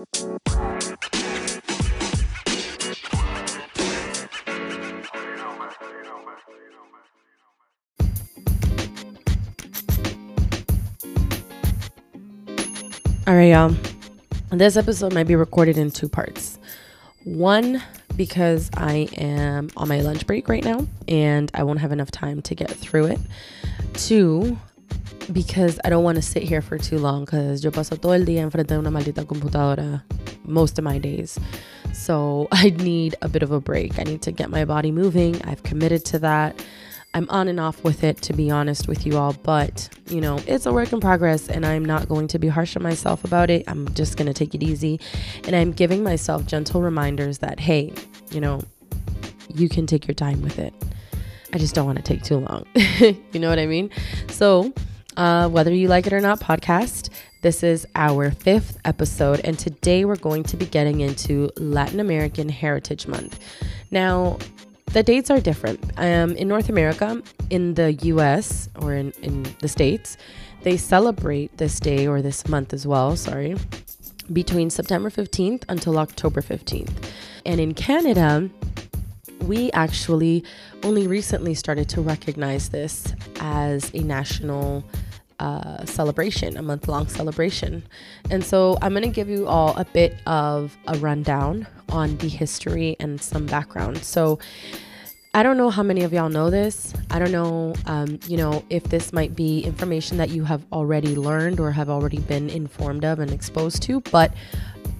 All right, y'all. This episode might be recorded in two parts. One, because I am on my lunch break right now and I won't have enough time to get through it. Two, because I don't want to sit here for too long because yo paso todo el día enfrente de una maldita computadora most of my days. So I need a bit of a break. I need to get my body moving. I've committed to that. I'm on and off with it, to be honest with you all, but you know, it's a work in progress and I'm not going to be harsh on myself about it. I'm just going to take it easy and I'm giving myself gentle reminders that, hey, you know, you can take your time with it. I just don't want to take too long. you know what I mean? So, uh, whether you like it or not, podcast. This is our fifth episode, and today we're going to be getting into Latin American Heritage Month. Now, the dates are different. Um, in North America, in the US or in, in the States, they celebrate this day or this month as well, sorry, between September 15th until October 15th. And in Canada, we actually only recently started to recognize this as a national uh, celebration, a month long celebration. And so I'm going to give you all a bit of a rundown on the history and some background. So I don't know how many of y'all know this. I don't know, um, you know, if this might be information that you have already learned or have already been informed of and exposed to, but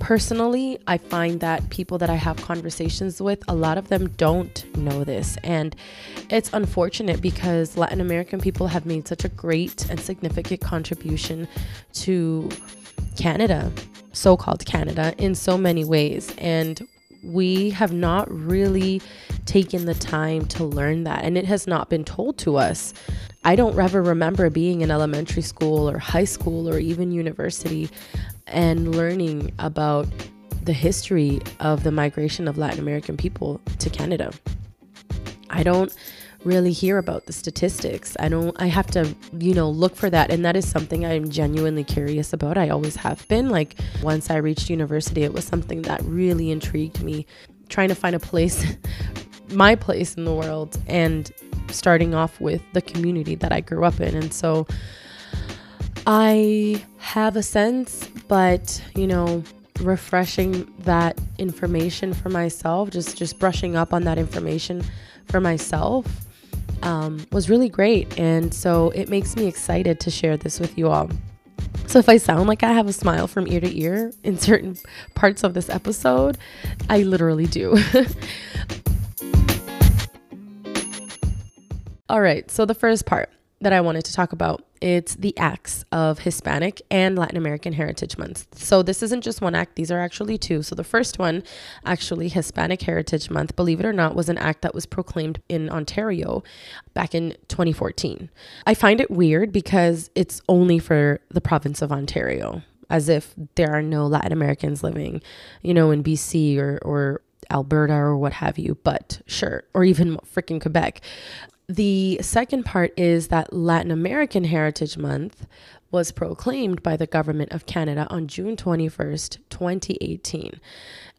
personally, I find that people that I have conversations with, a lot of them don't know this. And it's unfortunate because Latin American people have made such a great and significant contribution to Canada, so called Canada, in so many ways. And we have not really taken the time to learn that, and it has not been told to us. I don't ever remember being in elementary school or high school or even university and learning about the history of the migration of Latin American people to Canada. I don't really hear about the statistics. I don't I have to, you know, look for that and that is something I'm genuinely curious about. I always have been. Like once I reached university, it was something that really intrigued me trying to find a place my place in the world and starting off with the community that I grew up in. And so I have a sense, but you know, refreshing that information for myself, just just brushing up on that information for myself um, was really great. And so it makes me excited to share this with you all. So if I sound like I have a smile from ear to ear in certain parts of this episode, I literally do. All right, so the first part that I wanted to talk about it's the acts of Hispanic and Latin American Heritage Month. So this isn't just one act, these are actually two. So the first one, actually Hispanic Heritage Month, believe it or not, was an act that was proclaimed in Ontario back in 2014. I find it weird because it's only for the province of Ontario, as if there are no Latin Americans living, you know, in BC or or Alberta or what have you, but sure, or even freaking Quebec. The second part is that Latin American Heritage Month was proclaimed by the Government of Canada on June 21st, 2018.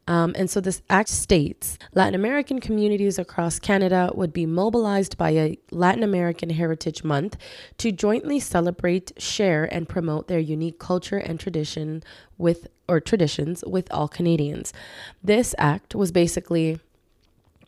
Um, and so this act states Latin American communities across Canada would be mobilized by a Latin American Heritage Month to jointly celebrate, share, and promote their unique culture and tradition with or traditions with all Canadians. This act was basically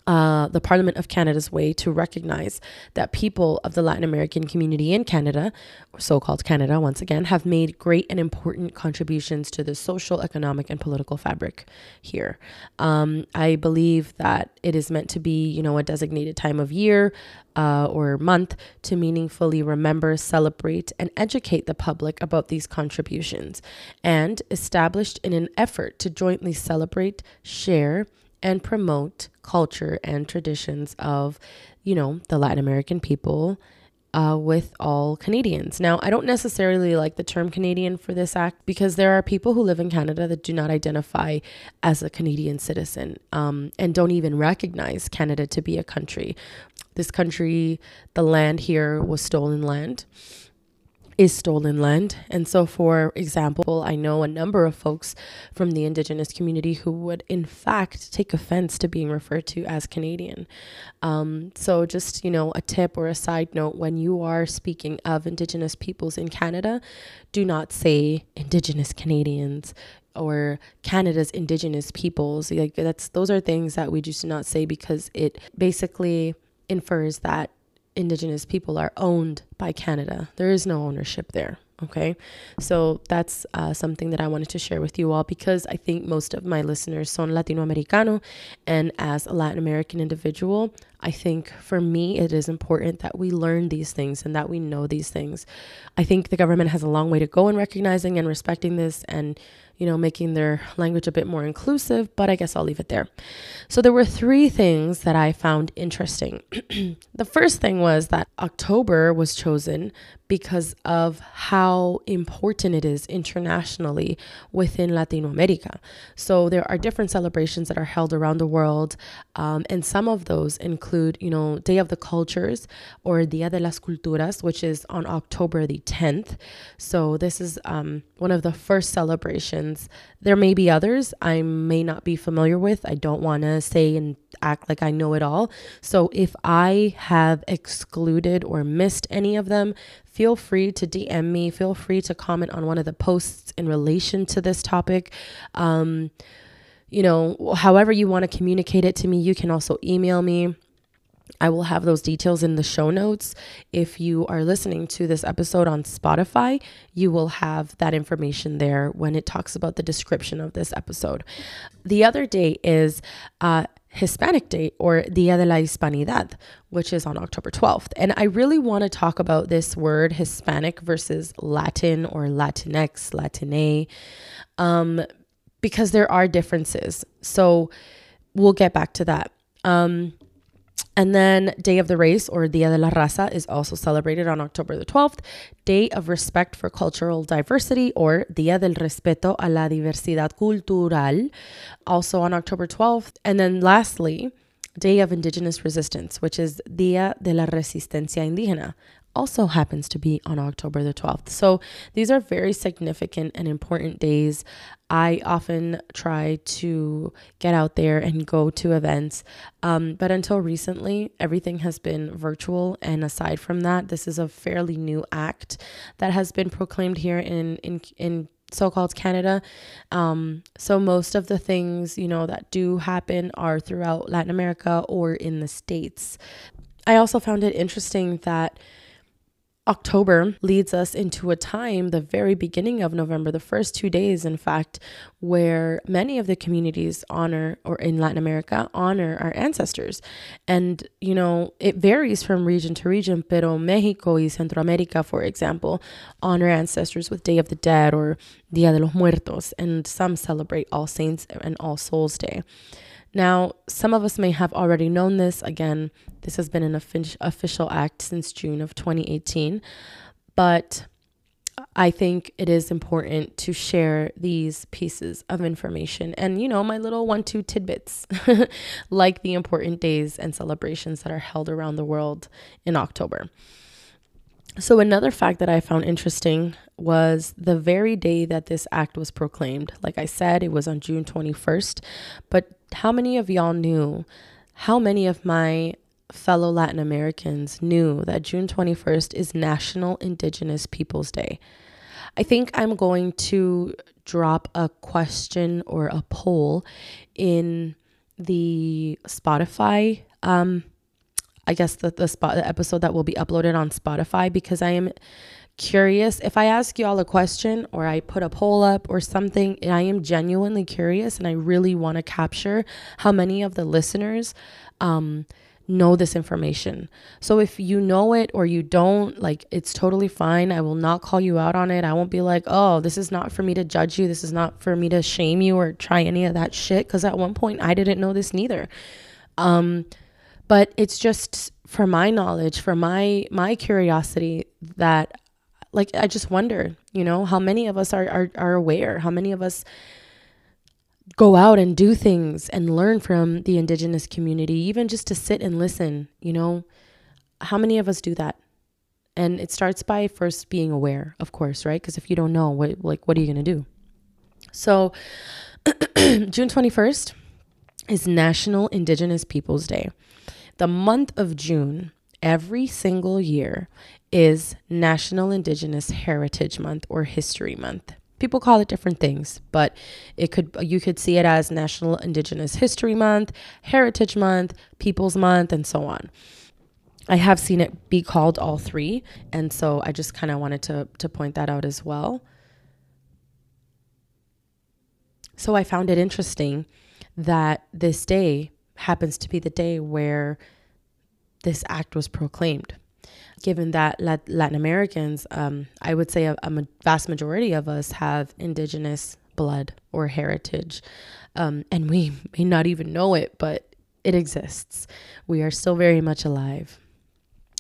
uh, the Parliament of Canada's way to recognize that people of the Latin American community in Canada, so called Canada once again, have made great and important contributions to the social, economic, and political fabric here. Um, I believe that it is meant to be, you know, a designated time of year uh, or month to meaningfully remember, celebrate, and educate the public about these contributions, and established in an effort to jointly celebrate, share, and promote culture and traditions of, you know, the Latin American people uh, with all Canadians. Now, I don't necessarily like the term Canadian for this act because there are people who live in Canada that do not identify as a Canadian citizen um, and don't even recognize Canada to be a country. This country, the land here was stolen land is stolen land. And so, for example, I know a number of folks from the Indigenous community who would, in fact, take offense to being referred to as Canadian. Um, so, just, you know, a tip or a side note when you are speaking of Indigenous peoples in Canada, do not say Indigenous Canadians or Canada's indigenous peoples like that's those are things that we just do not say because it basically infers that indigenous people are owned by Canada. There is no ownership there. Okay. So that's uh, something that I wanted to share with you all because I think most of my listeners son Latinoamericano. And as a Latin American individual, I think for me, it is important that we learn these things and that we know these things. I think the government has a long way to go in recognizing and respecting this and you know, making their language a bit more inclusive, but I guess I'll leave it there. So there were three things that I found interesting. the first thing was that October was chosen because of how important it is internationally within Latino America. So there are different celebrations that are held around the world, um, and some of those include, you know, Day of the Cultures or Dia de las Culturas, which is on October the 10th. So this is um, one of the first celebrations. There may be others I may not be familiar with. I don't want to say and act like I know it all. So if I have excluded or missed any of them, feel free to DM me. Feel free to comment on one of the posts in relation to this topic. Um, you know, however you want to communicate it to me, you can also email me. I will have those details in the show notes. If you are listening to this episode on Spotify, you will have that information there when it talks about the description of this episode. The other day is uh, Hispanic Day or Dia de la Hispanidad, which is on October 12th. And I really want to talk about this word Hispanic versus Latin or Latinx, Latine, um, because there are differences. So we'll get back to that. Um, and then Day of the Race or Dia de la Raza is also celebrated on October the 12th, Day of Respect for Cultural Diversity or Dia del Respeto a la Diversidad Cultural, also on October 12th. And then lastly, Day of Indigenous Resistance, which is Dia de la Resistencia Indígena, also happens to be on October the 12th. So these are very significant and important days. I often try to get out there and go to events, um, but until recently, everything has been virtual. And aside from that, this is a fairly new act that has been proclaimed here in in in so-called Canada. Um, so most of the things you know that do happen are throughout Latin America or in the states. I also found it interesting that October leads us into a time, the very beginning of November, the first two days, in fact, where many of the communities honor, or in Latin America, honor our ancestors. And, you know, it varies from region to region, pero Mexico y Centroamérica, for example, honor ancestors with Day of the Dead or Dia de los Muertos, and some celebrate All Saints and All Souls Day. Now, some of us may have already known this. Again, this has been an official act since June of 2018, but I think it is important to share these pieces of information and, you know, my little one, two tidbits, like the important days and celebrations that are held around the world in October. So, another fact that I found interesting was the very day that this act was proclaimed. Like I said, it was on June 21st. But how many of y'all knew? How many of my fellow Latin Americans knew that June 21st is National Indigenous Peoples Day? I think I'm going to drop a question or a poll in the Spotify um, I guess the the spot the episode that will be uploaded on Spotify because I am curious. If I ask y'all a question or I put a poll up or something, I am genuinely curious and I really want to capture how many of the listeners um, know this information. So if you know it or you don't, like it's totally fine. I will not call you out on it. I won't be like, oh, this is not for me to judge you. This is not for me to shame you or try any of that shit. Cause at one point I didn't know this neither. Um, but it's just for my knowledge for my my curiosity that like i just wonder you know how many of us are are, are aware how many of us go out and do things and learn from the indigenous community even just to sit and listen you know how many of us do that And it starts by first being aware, of course, right? Because if you don't know, what like what are you gonna do? So June 21st is National Indigenous Peoples Day. The month of June, every single year, is National Indigenous Heritage Month or History Month. People call it different things, but it could you could see it as National Indigenous History Month, Heritage Month, People's Month, and so on. I have seen it be called all three, and so I just kind of wanted to to point that out as well. So I found it interesting that this day happens to be the day where this act was proclaimed. Given that Latin Americans, um, I would say a, a, vast majority of us have indigenous blood or heritage, um, and we may not even know it, but it exists. We are still very much alive.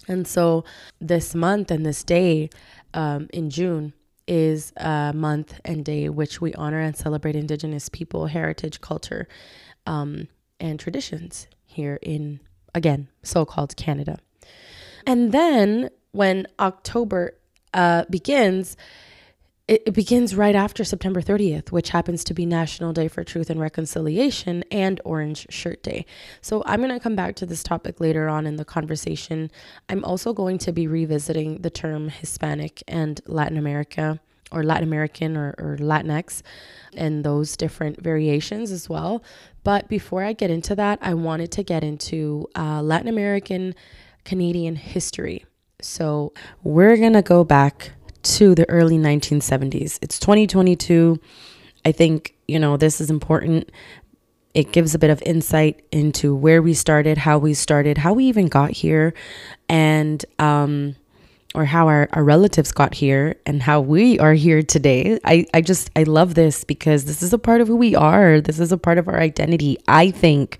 And so, this month and this day um, in June is a month and day which we honor and celebrate Indigenous people, heritage, culture, um, and traditions here in, again, so called Canada. And then when October uh, begins, it, it, begins right after September 30th, which happens to be National Day for Truth and Reconciliation and Orange Shirt Day. So I'm going to come back to this topic later on in the conversation. I'm also going to be revisiting the term Hispanic and Latin America or Latin American or, or Latinx and those different variations as well. But before I get into that, I wanted to get into uh, Latin American Canadian history. So we're going to go back to the early 1970s. It's 2022. I think, you know, this is important. It gives a bit of insight into where we started, how we started, how we even got here, and um, or how our, our relatives got here and how we are here today. I, I just, I love this because this is a part of who we are. This is a part of our identity. I think,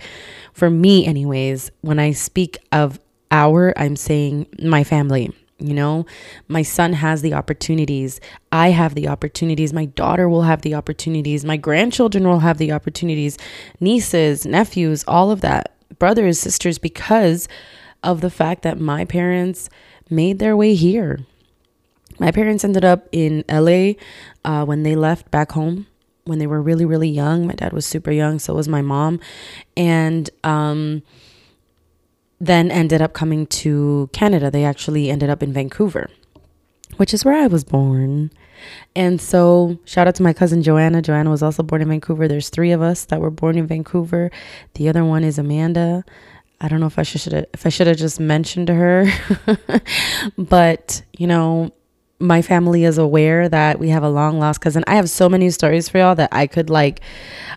for me, anyways, when I speak of our, I'm saying my family. You know, my son has the opportunities. I have the opportunities. My daughter will have the opportunities. My grandchildren will have the opportunities. Nieces, nephews, all of that. Brothers, sisters, because of the fact that my parents made their way here. My parents ended up in LA uh, when they left back home when they were really, really young. My dad was super young, so was my mom. And um, then ended up coming to Canada. They actually ended up in Vancouver, which is where I was born. And so, shout out to my cousin Joanna. Joanna was also born in Vancouver. There's three of us that were born in Vancouver. The other one is Amanda. I don't know if I should if I should have just mentioned to her, but you know, my family is aware that we have a long lost cousin. I have so many stories for y'all that I could like,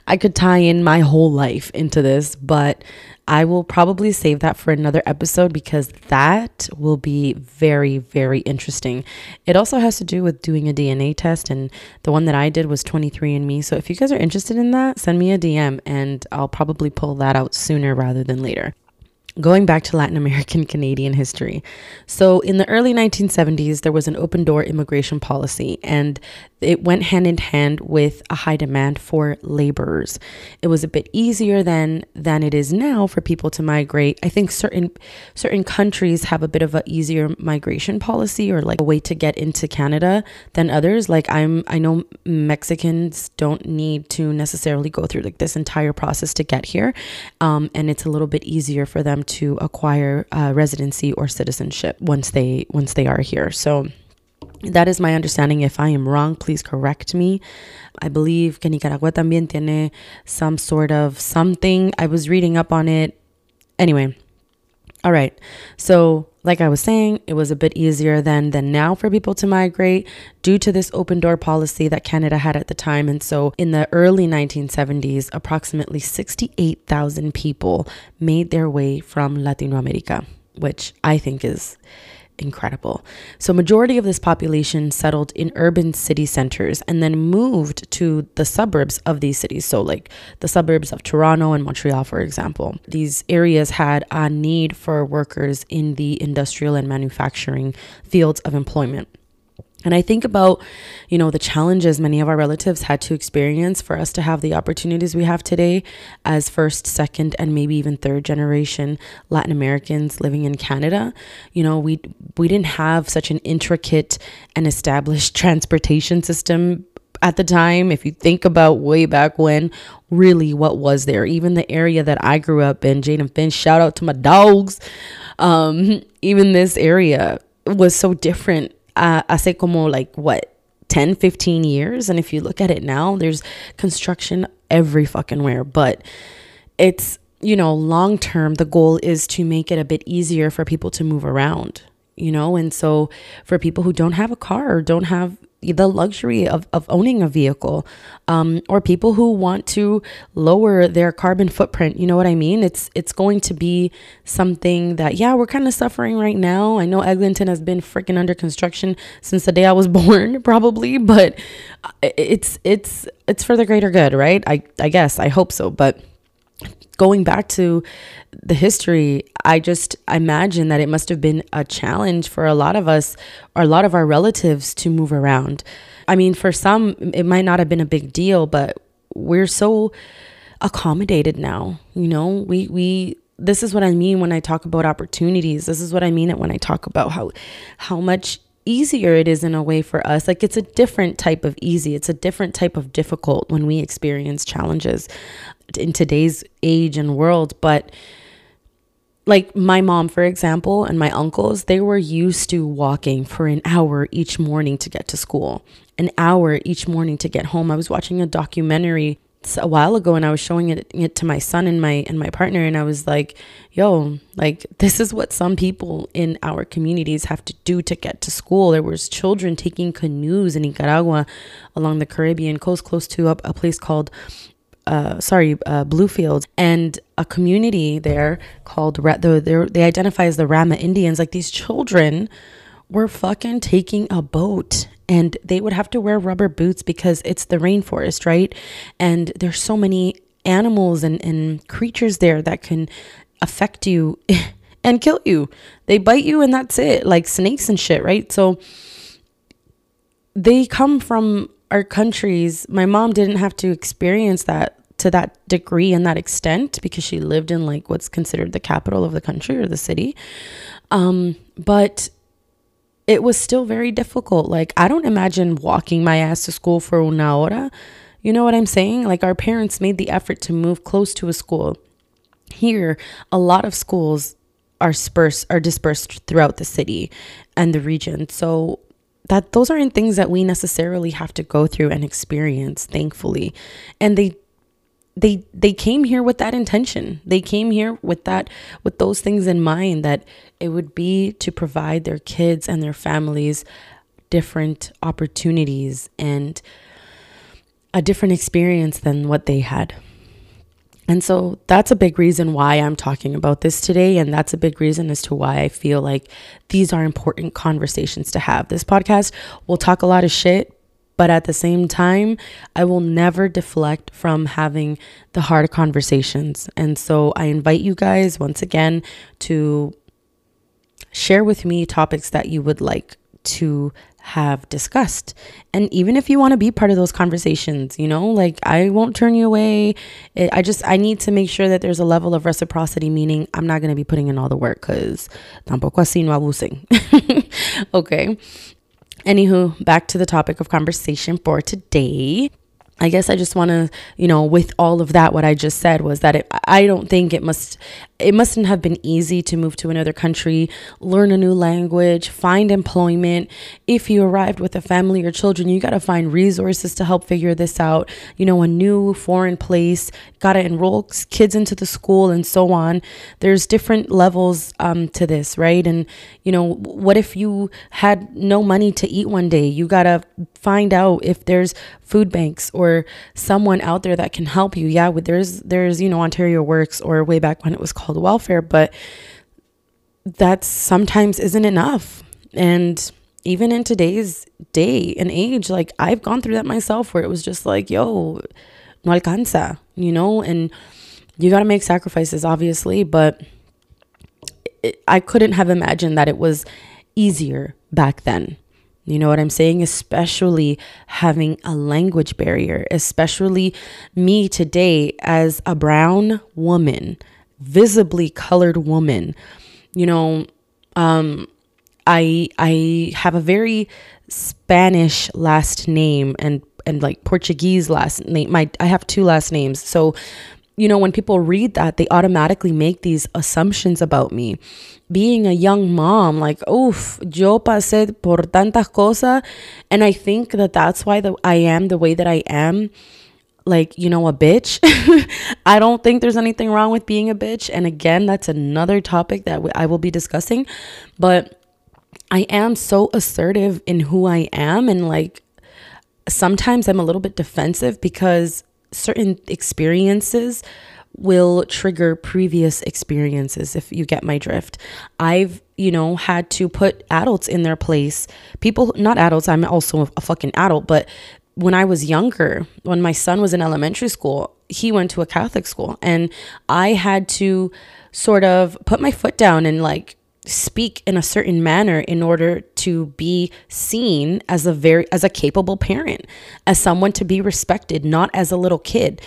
I could tie in my whole life into this, but I will probably save that for another episode because that will be very, very interesting. It also has to do with doing a DNA test, and the one that I did was 23andMe. So if you guys are interested in that, send me a DM and I'll probably pull that out sooner rather than later going back to Latin American Canadian history. So, in the early 1970s, there was an open door immigration policy, and it went hand in hand with a high demand for laborers. It was a bit easier than than it is now for people to migrate. I think certain certain countries have a bit of a easier migration policy or like a way to get into Canada than others. Like I'm I know Mexicans don't need to necessarily go through like this entire process to get here. Um, and it's a little bit easier for them to acquire uh, residency or citizenship once they once they are here. So that is my understanding. If I am wrong, please correct me. I believe que Nicaragua también tiene some sort of something. I was reading up on it. Anyway, all right. So, like I was saying, it was a bit easier then than now for people to migrate due to this open door policy that Canada had at the time. And so, in the early 1970s, approximately 68,000 people made their way from Latino America, which I think is incredible. So majority of this population settled in urban city centers and then moved to the suburbs of these cities. So like the suburbs of Toronto and Montreal for example. These areas had a need for workers in the industrial and manufacturing fields of employment. And I think about, you know, the challenges many of our relatives had to experience for us to have the opportunities we have today as first, second, and maybe even third generation Latin Americans living in Canada. You know, we we didn't have such an intricate and established transportation system at the time. If you think about way back when, really what was there? Even the area that I grew up in, Jane and Finch, shout out to my dogs. Um, even this area was so different uh, hace como like what 10 15 years? And if you look at it now there's construction every fucking where. But it's you know long term the goal is to make it a bit easier for people to move around you know? And so for people who don't have a car or don't have the luxury of, of owning a vehicle um, or people who want to lower their carbon footprint you know what i mean? It's it's going to be something that yeah we're kind of suffering right now. I know eglinton has been freaking under construction since the day i was born probably but it's it's it's for the greater good right? I i guess i hope so but going back to the history, I just imagine that it must have been a challenge for a lot of us or a lot of our relatives to move around. I mean, for some, it might not have been a big deal, but we're so accommodated now. You know, we, we, this is what I mean when I talk about opportunities. This is what I mean when I talk about how, how much easier it is in a way for us. Like it's a different type of easy, it's a different type of difficult when we experience challenges in today's age and world. But like my mom, for example, and my uncles, they were used to walking for an hour each morning to get to school, an hour each morning to get home. I was watching a documentary a while ago and I was showing it, it to my son and my and my partner and I was like, "Yo, like this is what some people in our communities have to do to get to school." There was children taking canoes in Nicaragua along the Caribbean coast close to a, a place called uh, sorry, uh, Bluefields, and a community there called the, they identify as the Rama Indians. Like these children were fucking taking a boat and they would have to wear rubber boots because it's the rainforest, right? And there's so many animals and, and creatures there that can affect you and kill you. They bite you and that's it, like snakes and shit, right? So they come from our countries, my mom didn't have to experience that to that degree and that extent because she lived in like what's considered the capital of the country or the city. Um, but it was still very difficult. Like, I don't imagine walking my ass to school for una hora. You know what I'm saying? Like, our parents made the effort to move close to a school. Here, a lot of schools are dispersed are dispersed throughout the city and the region. So that those aren't things that we necessarily have to go through and experience thankfully. And they they they came here with that intention. They came here with that with those things in mind that it would be to provide their kids and their families different opportunities and a different experience than what they had and so that's a big reason why I'm talking about this today. And that's a big reason as to why I feel like these are important conversations to have. This podcast will talk a lot of shit, but at the same time, I will never deflect from having the hard conversations. And so I invite you guys once again to share with me topics that you would like to have discussed. And even if you want to be part of those conversations, you know, like I won't turn you away. It, I just, I need to make sure that there's a level of reciprocity, meaning I'm not going to be putting in all the work because tampoco así no abusen. okay. Anywho, back to the topic of conversation for today. I guess I just want to, you know, with all of that, what I just said was that it, I don't think it must, it mustn't have been easy to move to another country, learn a new language, find employment. If you arrived with a family or children, you got to find resources to help figure this out. You know, a new foreign place, got to enroll kids into the school and so on. There's different levels um, to this, right? And, you know, what if you had no money to eat one day? You got to find out if there's food banks or someone out there that can help you. Yeah, there's, there's, you know, Ontario Works or way back when it was called called welfare, but that sometimes isn't enough. And even in today's day and age, like I've gone through that myself where it was just like, yo, no alcanza, you know, and you got to make sacrifices, obviously, but it, I couldn't have imagined that it was easier back then. You know what I'm saying? Especially having a language barrier, especially me today as a brown woman, visibly colored woman. You know, um, I I have a very Spanish last name and and like Portuguese last name. My I have two last names. So, you know, when people read that, they automatically make these assumptions about me. Being a young mom, like, oof, yo pasé por tantas cosas, and I think that that's why the, I am the way that I am. Like, you know, a bitch. I don't think there's anything wrong with being a bitch. And again, that's another topic that I will be discussing. But I am so assertive in who I am and like sometimes I'm a little bit defensive because certain experiences will trigger previous experiences if you get my drift. I've, you know, had to put adults in their place. People, not adults, I'm also a fucking adult, but when I was younger, when my son was in elementary school, he went to a Catholic school and I had to sort of put my foot down and like speak in a certain manner in order to be seen as a very as a capable parent as someone to be respected not as a little kid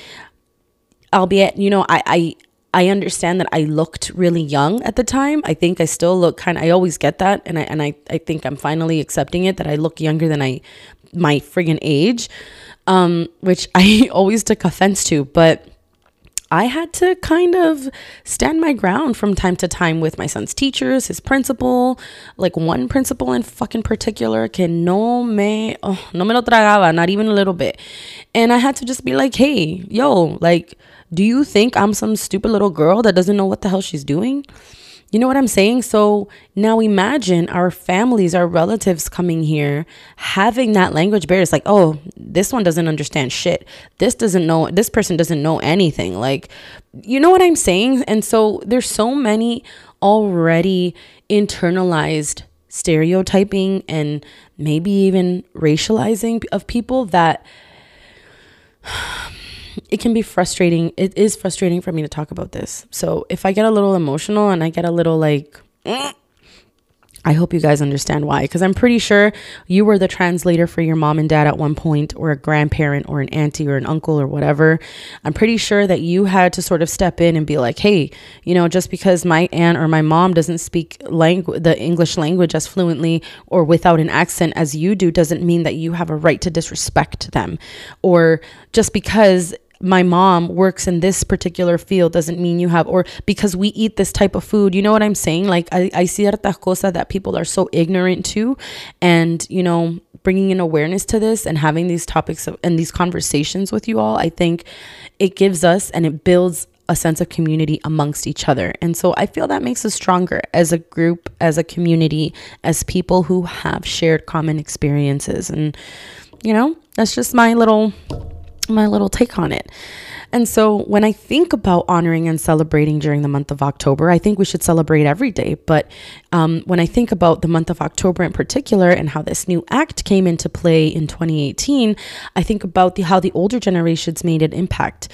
albeit you know i i I understand that I looked really young at the time. I think I still look kind of I always get that and I and I I think I'm finally accepting it that I look younger than I my friggin' age. Um which I always took offense to, but I had to kind of stand my ground from time to time with my son's teachers, his principal, like one principal in fucking particular que no me, oh, no me lo tragaba, not even a little bit. And I had to just be like, hey, yo, like, do you think I'm some stupid little girl that doesn't know what the hell she's doing? You know what I'm saying? So now imagine our families, our relatives coming here, having that language barrier. It's like, oh, this one doesn't understand shit. This doesn't know, this person doesn't know anything. Like, you know what I'm saying? And so there's so many already internalized stereotyping and maybe even racializing of people that it can be frustrating. It is frustrating for me to talk about this. So if I get a little emotional and I get a little like, I hope you guys understand why. Because I'm pretty sure you were the translator for your mom and dad at one point, or a grandparent, or an auntie, or an uncle, or whatever. I'm pretty sure that you had to sort of step in and be like, hey, you know, just because my aunt or my mom doesn't speak langu- the English language as fluently or without an accent as you do, doesn't mean that you have a right to disrespect them. Or just because my mom works in this particular field doesn't mean you have or because we eat this type of food you know what i'm saying? Like i, I see ciertas cosas that people are so ignorant to and you know bringing in awareness to this and having these topics of, and these conversations with you all i think it gives us and it builds a sense of community amongst each other. And so i feel that makes us stronger as a group as a community as people who have shared common experiences. And you know that's just my little my little take on it. And so when I think about honoring and celebrating during the month of October, I think we should celebrate every day. But um, when I think about the month of October in particular and how this new act came into play in 2018, I think about the, how the older generations made an impact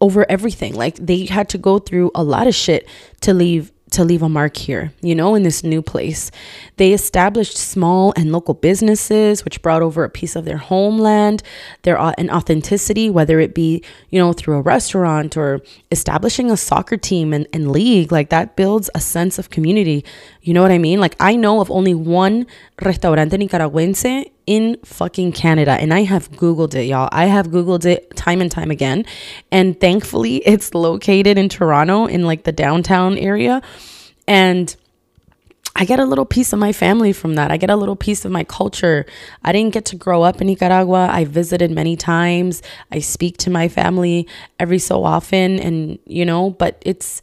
over everything. Like they had to go through a lot of shit to leave to leave a mark here, you know, in this new place. They established small and local businesses, which brought over a piece of their homeland, their an authenticity, whether it be, you know, through a restaurant or establishing a soccer team and, and league. Like that builds a sense of community. You know what I mean? Like I know of only one restaurante nicaragüense in fucking Canada. And I have Googled it, y'all. I have Googled it time and time again. And thankfully, it's located in Toronto in like the downtown area. And I get a little piece of my family from that. I get a little piece of my culture. I didn't get to grow up in Nicaragua. I visited many times. I speak to my family every so often and you know, but it's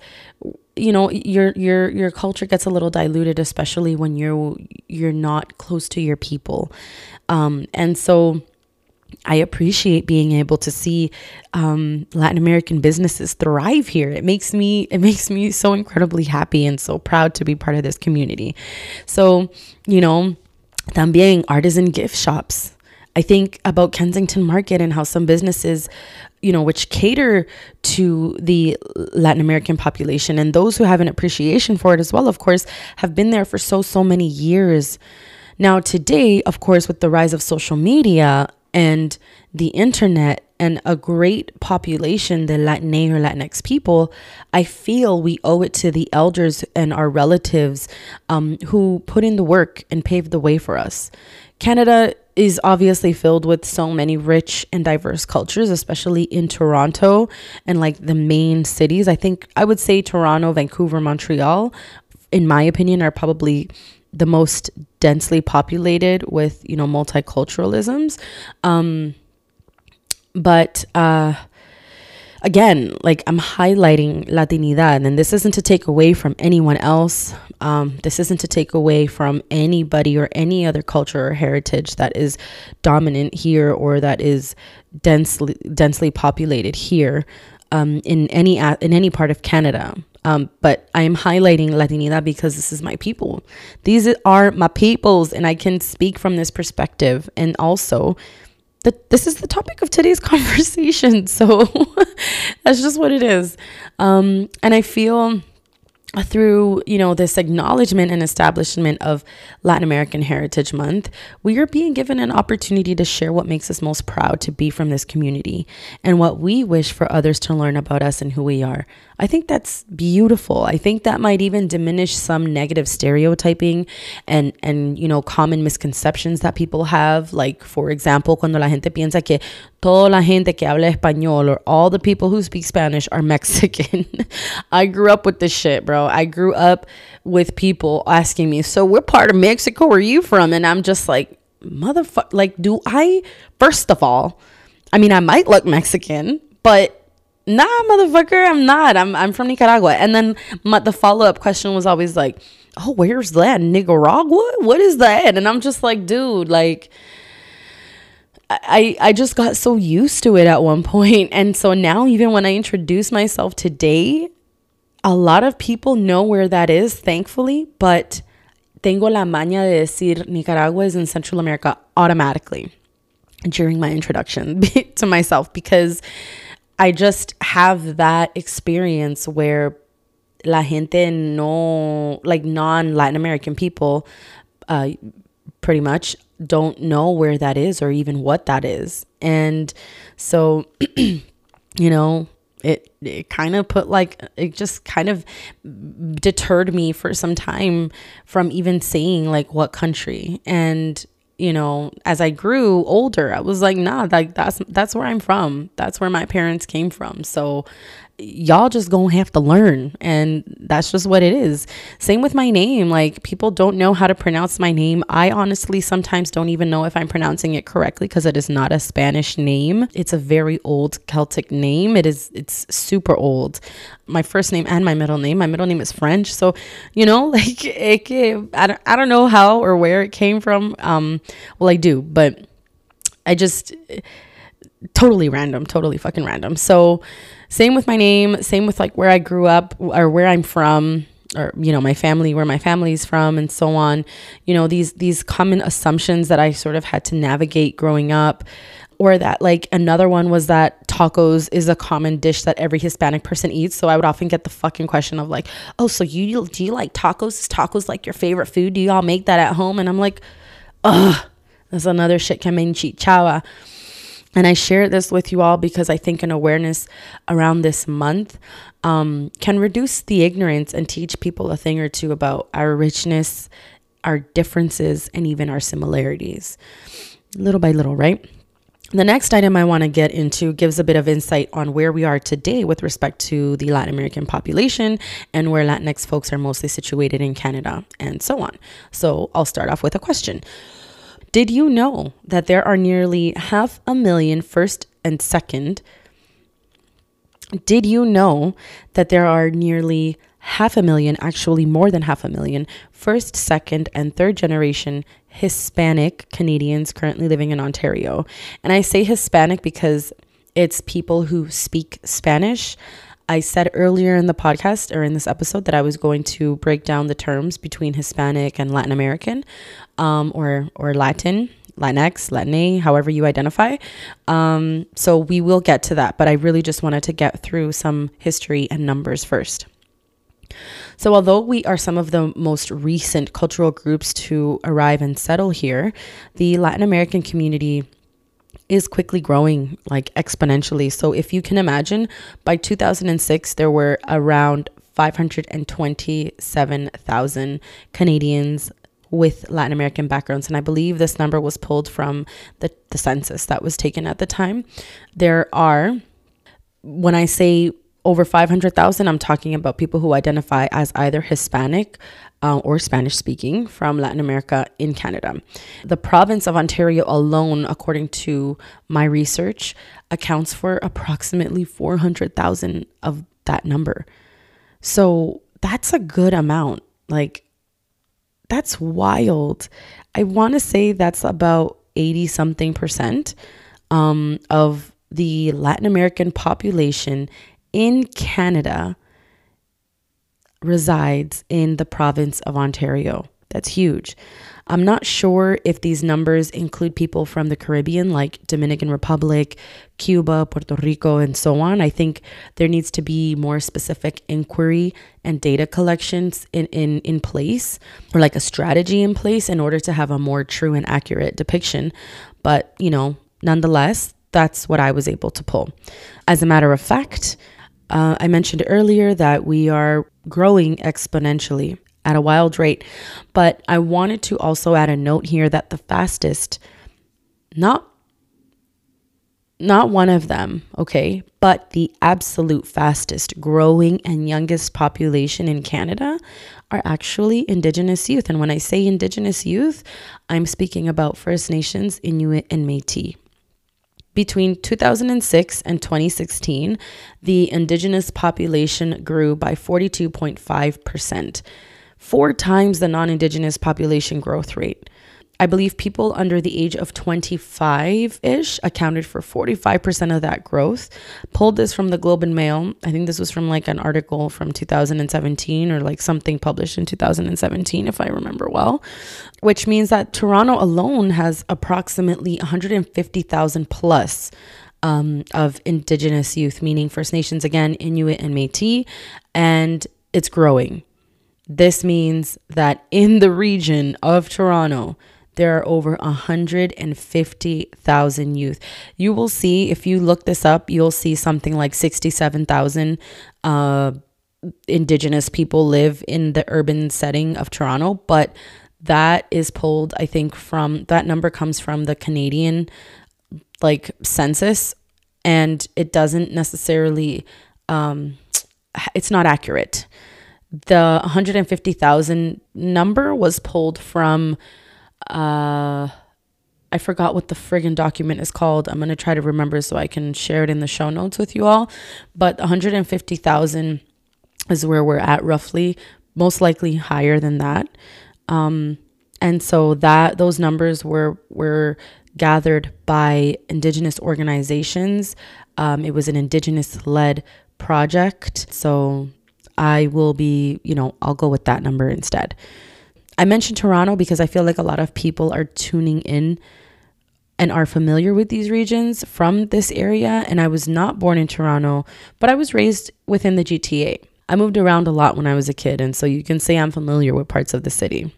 you know your your your culture gets a little diluted especially when you're you're not close to your people um, and so I appreciate being able to see um, Latin American businesses thrive here. It makes me it makes me so incredibly happy and so proud to be part of this community. So, you know, también artisan gift shops. I think about Kensington Market and how some businesses you know, which cater to the Latin American population and those who have an appreciation for it as well, of course, have been there for so, so many years. Now, today, of course, with the rise of social media and the internet and a great population, the Latinx or Latinx people, I feel we owe it to the elders and our relatives um, who put in the work and paved the way for us. Canada is obviously filled with so many rich and diverse cultures, especially in Toronto and like the main cities. I think I would say Toronto, Vancouver, Montreal, in my opinion, are probably the most densely populated with you know multiculturalisms. Um but uh again like i'm highlighting latinidad and this isn't to take away from anyone else. Um, this isn't to take away from anybody or any other culture or heritage that is dominant here or that is densely densely populated here um, in any in any part of canada um, but I am highlighting Latinidad because this is my people. These are my peoples, and I can speak from this perspective. And also, that this is the topic of today's conversation. So that's just what it is. Um, and I feel through you know this acknowledgement and establishment of Latin American Heritage Month, we are being given an opportunity to share what makes us most proud to be from this community and what we wish for others to learn about us and who we are. I think that's beautiful. I think that might even diminish some negative stereotyping and and you know common misconceptions that people have. Like for example, cuando la gente piensa que toda la gente que habla español or all the people who speak Spanish are Mexican. I grew up with this shit, bro. I grew up with people asking me, "So what part of Mexico are you from?" And I'm just like, "Motherfucker, like do I first of all, I mean, I might look Mexican, but nah, motherfucker, I'm not. I'm I'm from Nicaragua. And then my, the follow up question was always like, oh, where's that? Nicaragua? What is that? And I'm just like, dude, like. I, I just got so used to it at one point. And so now, even when I introduce myself today, a lot of people know where that is, thankfully. But tengo la maña de decir Nicaragua is in Central America automatically during my introduction to myself because I just have that experience where la gente no, like non Latin American people, uh, pretty much don't know where that is or even what that is. And so, you know, it it kind of put like it just kind of deterred me for some time from even saying like what country and you know, as I grew older, I was like, nah, like that's that's where I'm from. That's where my parents came from. So y'all just gonna have to learn and that's just what it is. Same with my name like people don't know how to pronounce my name. I honestly sometimes don't even know if i'm pronouncing it correctly because it is not a spanish name. It's a very old celtic name. It is it's super old. My first name and my middle name my middle name is french. So you know like it, I, don't, I don't know how or where it came from. Um well i do but i just totally random totally fucking random. So same with my name, same with like where I grew up or where I'm from or you know my family where my family's from and so on. You know these these common assumptions that i sort of had to navigate growing up or that like another one was that tacos is a common dish that every hispanic person eats. So i would often get the fucking question of like oh so you do you like tacos? Is tacos like your favorite food? Do y'all make that at home? And i'm like ugh that's another shit que me enchichaba and I share this with you all because I think an awareness around this month um, can reduce the ignorance and teach people a thing or two about our richness, our differences, and even our similarities, little by little, right? The next item I want to get into gives a bit of insight on where we are today with respect to the Latin American population and where Latinx folks are mostly situated in Canada and so on. So I'll start off with a question. Did you know that there are nearly half a million first and second? Did you know that there are nearly half a million, actually more than half a million, first, second, and third generation Hispanic Canadians currently living in Ontario? And I say Hispanic because it's people who speak Spanish. I said earlier in the podcast or in this episode that I was going to break down the terms between Hispanic and Latin American um, or, or Latin, Latinx, Latin, however you identify. Um, so we will get to that, but I really just wanted to get through some history and numbers first. So, although we are some of the most recent cultural groups to arrive and settle here, the Latin American community is quickly growing like exponentially. So, if you can imagine, by 2006, there were around 527,000 Canadians with Latin American backgrounds. And I believe this number was pulled from the, the census that was taken at the time. There are, when I say over 500,000, I'm talking about people who identify as either Hispanic uh, or Spanish speaking from Latin America in Canada. The province of Ontario alone, according to my research, accounts for approximately 400,000 of that number. So that's a good amount. Like, that's wild. I want to say that's about 80 something percent um, of the Latin American population in Canada resides in the province of Ontario. That's huge. I'm not sure if these numbers include people from the Caribbean, like Dominican Republic, Cuba, Puerto Rico, and so on. I think there needs to be more specific inquiry and data collections in, in, in place, or like a strategy in place in order to have a more true and accurate depiction. But, you know, nonetheless, that's what I was able to pull. As a matter of fact, uh, I mentioned earlier that we are growing exponentially at a wild rate, but I wanted to also add a note here that the fastest, not not one of them, okay, but the absolute fastest growing and youngest population in Canada are actually Indigenous youth. And when I say Indigenous youth, I'm speaking about First Nations, Inuit, and Metis. Between 2006 and 2016, the indigenous population grew by 42.5%, four times the non indigenous population growth rate. I believe people under the age of 25 ish accounted for 45% of that growth. Pulled this from the Globe and Mail. I think this was from like an article from 2017 or like something published in 2017, if I remember well, which means that Toronto alone has approximately 150,000 plus um, of Indigenous youth, meaning First Nations again, Inuit and Metis, and it's growing. This means that in the region of Toronto, there are over 150,000 youth. You will see, if you look this up, you'll see something like 67,000 uh, Indigenous people live in the urban setting of Toronto, but that is pulled, I think, from that number comes from the Canadian like census, and it doesn't necessarily, um, it's not accurate. The 150,000 number was pulled from uh I forgot what the friggin' document is called. I'm gonna try to remember so I can share it in the show notes with you all. But 150,000 is where we're at roughly, most likely higher than that. Um, and so that those numbers were were gathered by indigenous organizations. Um, it was an indigenous led project. So I will be, you know, I'll go with that number instead. I mentioned Toronto because I feel like a lot of people are tuning in and are familiar with these regions from this area. And I was not born in Toronto, but I was raised within the GTA. I moved around a lot when I was a kid, and so you can say I'm familiar with parts of the city.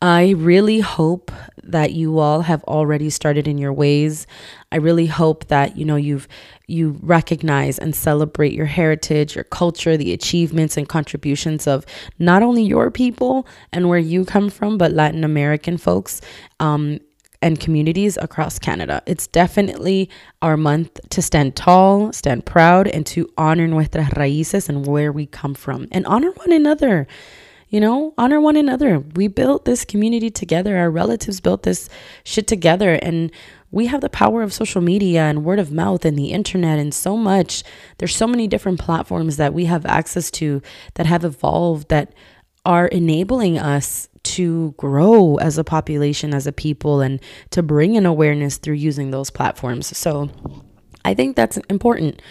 I really hope that you all have already started in your ways. I really hope that you know you've you recognize and celebrate your heritage, your culture, the achievements and contributions of not only your people and where you come from, but Latin American folks um, and communities across Canada. It's definitely our month to stand tall, stand proud, and to honor nuestras raíces and where we come from, and honor one another. You know, honor one another. We built this community together. Our relatives built this shit together. And we have the power of social media and word of mouth and the internet and so much. There's so many different platforms that we have access to that have evolved that are enabling us to grow as a population, as a people, and to bring in awareness through using those platforms. So I think that's important.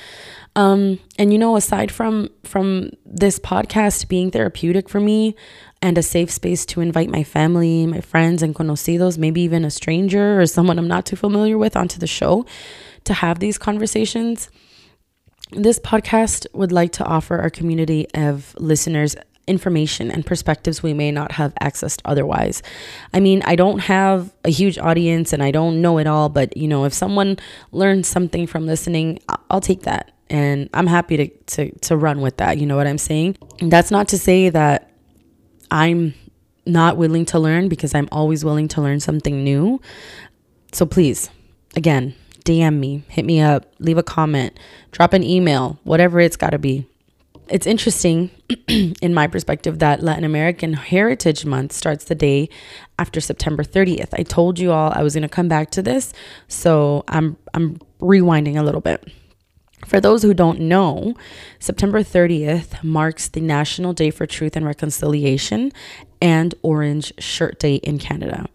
Um, and you know, aside from from this podcast being therapeutic for me and a safe space to invite my family, my friends, and conocidos, maybe even a stranger or someone I'm not too familiar with, onto the show to have these conversations. this podcast would like to offer our community of listeners information and perspectives we may not have accessed otherwise. I mean, I don't have a huge audience and I don't know it all, but you know, if someone learns something from listening, I'll take that. And I'm happy to, to, to run with that. You know what I'm saying? That's not to say that I'm not willing to learn because I'm always willing to learn something new. So please, again, DM me, hit me up, leave a comment, drop an email, whatever it's got to be. It's interesting, in my perspective, that Latin American Heritage Month starts the day after September 30th. I told you all I was going to come back to this, so I'm I'm rewinding a little bit. For those who don't know, September 30th marks the National Day for Truth and Reconciliation and Orange Shirt Day in Canada.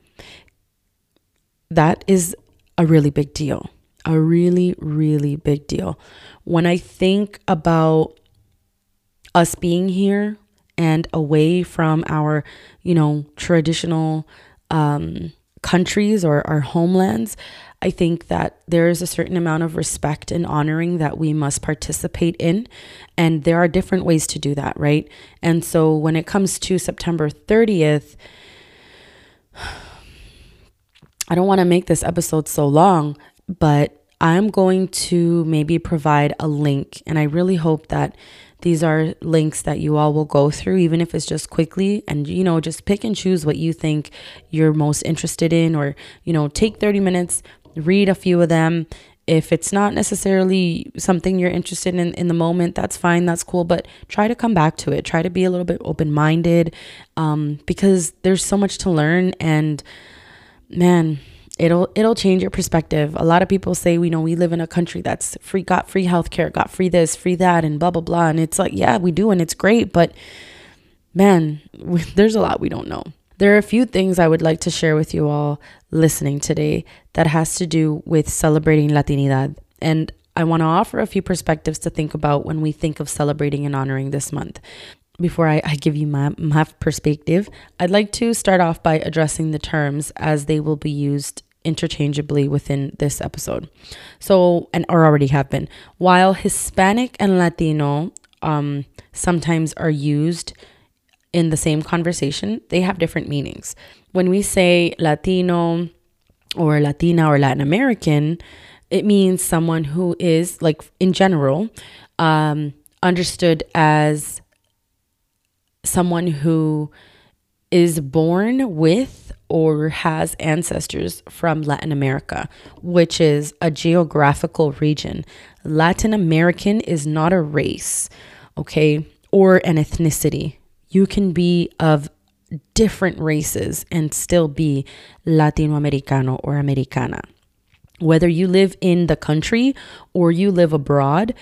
That is a really big deal. A really, really big deal. When I think about us being here and away from our, you know, traditional um, countries or our homelands, I think that there is a certain amount of respect and honoring that we must participate in. And there are different ways to do that, right? And so when it comes to September 30th, I don't want to make this episode so long, but I'm going to maybe provide a link. And I really hope that these are links that you all will go through, even if it's just quickly and, you know, just pick and choose what you think you're most interested in, or, you know, take 30 minutes, read a few of them. If it's not necessarily something you're interested in in the moment, that's fine, that's cool, but try to come back to it. Try to be a little bit open minded um, because there's so much to learn. And man, it'll it'll change your perspective. A lot of people say, we know, we live in a country that's free, got free healthcare, got free this, free that, and blah blah blah. And it's like, yeah, we do, and it's great, but man, there's a lot we don't know. There are a few things I would like to share with you all listening today that has to do with celebrating Latinidad. And I want to offer a few perspectives to think about when we think of celebrating and honoring this month. Before I, I give you my, my perspective, I'd like to start off by addressing the terms as they will be used interchangeably within this episode. So, and or already have been. While Hispanic and Latino um, sometimes are used in the same conversation, they have different meanings. When we say Latino or Latina or Latin American, it means someone who is, like in general, um, understood as someone who is born with or has ancestors from Latin America, which is a geographical region. Latin American is not a race, okay, or an ethnicity. You can be of different races and still be Latinoamericano or Americana. Whether you live in the country or you live abroad,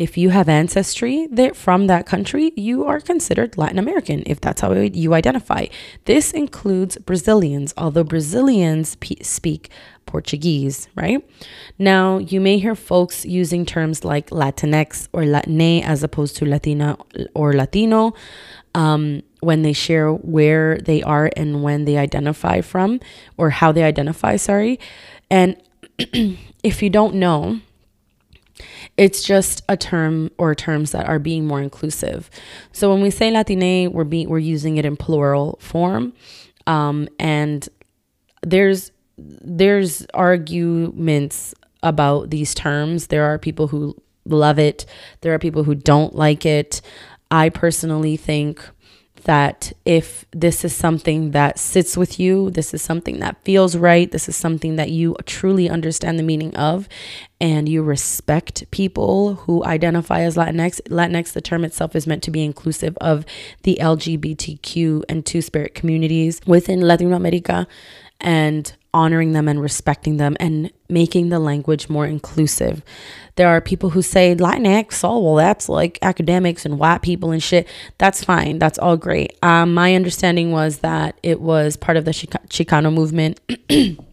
if you have ancestry that from that country, you are considered Latin American if that's how you identify. This includes Brazilians, although Brazilians speak Portuguese, right? Now, you may hear folks using terms like Latinx or Latine as opposed to Latina or Latino um, when they share where they are and when they identify from or how they identify, sorry. And if you don't know, it's just a term or terms that are being more inclusive. So when we say Latine, we're we're using it in plural form, um, and there's there's arguments about these terms. There are people who love it. There are people who don't like it. I personally think that if this is something that sits with you, this is something that feels right, this is something that you truly understand the meaning of, and you respect people who identify as Latinx, Latinx, the term itself is meant to be inclusive of the LGBTQ and Two Spirit communities within Latin America. And honoring them and respecting them and making the language more inclusive. There are people who say Latinx, oh, well, that's like academics and white people and shit. That's fine. That's all great. Um, my understanding was that it was part of the Chicano movement.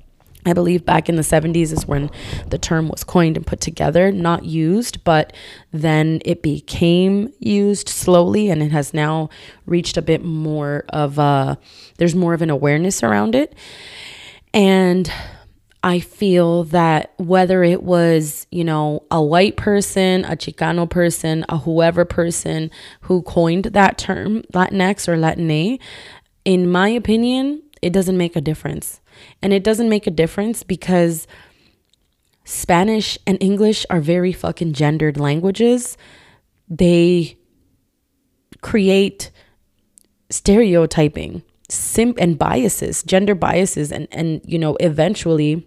I believe back in the 70s is when the term was coined and put together, not used, but then it became used slowly and it has now reached a bit more of a, there's more of an awareness around it. And I feel that whether it was, you know, a white person, a Chicano person, a whoever person who coined that term, Latinx or Latina, in my opinion, it doesn't make a difference. And it doesn't make a difference because Spanish and English are very fucking gendered languages. They create stereotyping simp and biases gender biases and and you know eventually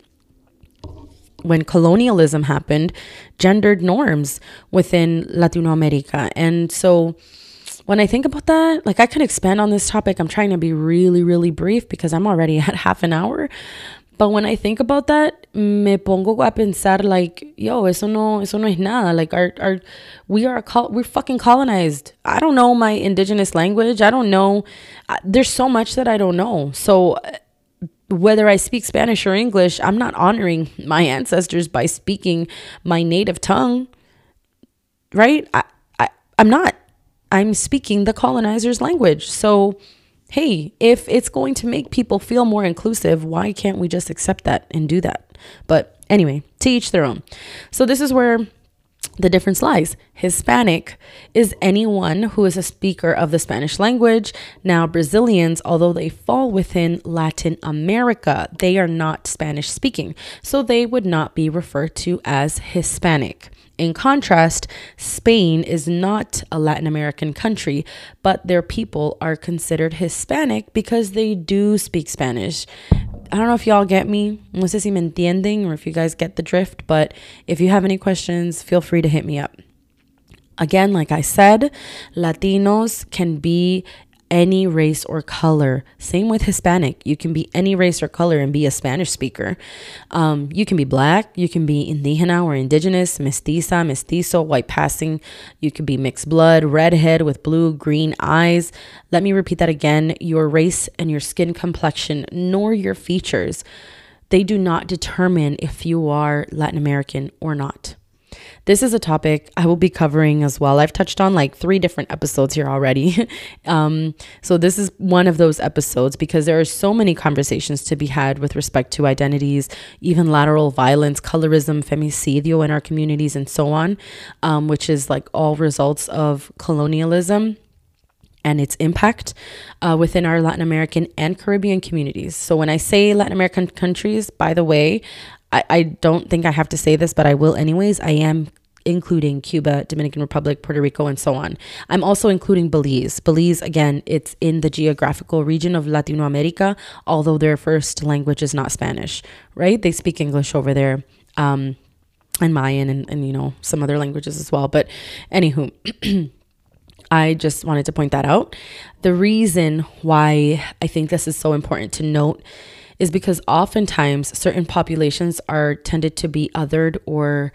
when colonialism happened gendered norms within latino america. And so when i think about that like i can expand on this topic. I'm trying to be really really brief because i'm already at half an hour but when I think about that, me pongo a pensar like, yo, eso no, eso no es nada. Like our, our, we are, we're fucking colonized. I don't know my indigenous language. I don't know. There's so much that I don't know. So uh, whether I speak Spanish or English, I'm not honoring my ancestors by speaking my native tongue. Right? I, I, I'm not. I'm speaking the colonizer's language. So hey, if it's going to make people feel more inclusive, why can't we just accept that and do that? But anyway, to each their own. So this is where the difference lies. Hispanic is anyone who is a speaker of the Spanish language. Now, Brazilians, although they fall within Latin America, they are not Spanish speaking. So they would not be referred to as Hispanic. In contrast, Spain is not a Latin American country, but their people are considered Hispanic because they do speak Spanish. I don't know if y'all get me. No sé si me entienden or if you guys get the drift, but if you have any questions, feel free to hit me up. Again, like I said, Latinos can be any race or color. Same with Hispanic. You can be any race or color and be a Spanish speaker. Um, you can be black, you can be indígena or indigenous, mestiza, mestizo, white passing. You could be mixed blood, redhead with blue, green eyes. Let me repeat that again. Your race and your skin complexion, nor your features, they do not determine if you are Latin American or not. This is a topic I will be covering as well. I've touched on like three different episodes here already. um, so, this is one of those episodes because there are so many conversations to be had with respect to identities, even lateral violence, colorism, femicidio in our communities, and so on, um, which is like all results of colonialism and its impact uh, within our Latin American and Caribbean communities. So, when I say Latin American countries, by the way, I, I don't think I have to say this, but I will anyways. I am including Cuba, Dominican Republic, Puerto Rico, and so on. I'm also including Belize. Belize, again, it's in the geographical region of Latino America, although their first language is not Spanish, right? They speak English over there. Um, and Mayan and, and you know some other languages as well. But anywho, I just wanted to point that out. The reason why I think this is so important to note is because oftentimes certain populations are tended to be othered or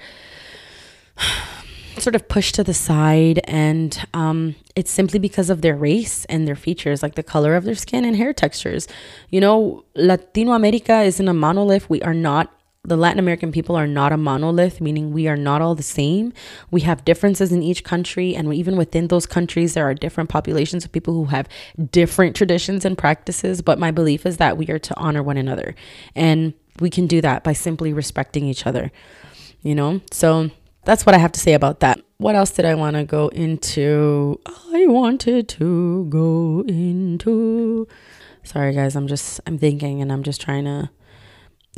sort of pushed to the side. And um, it's simply because of their race and their features like the color of their skin and hair textures. You know latino america isn't a monolith. We are not the Latin American people are not a monolith, meaning we are not all the same. We have differences in each country, and even within those countries, there are different populations of people who have different traditions and practices. But my belief is that we are to honor one another, and we can do that by simply respecting each other, you know? So that's what I have to say about that. What else did I want to go into? I wanted to go into. Sorry, guys, I'm just, I'm thinking and I'm just trying to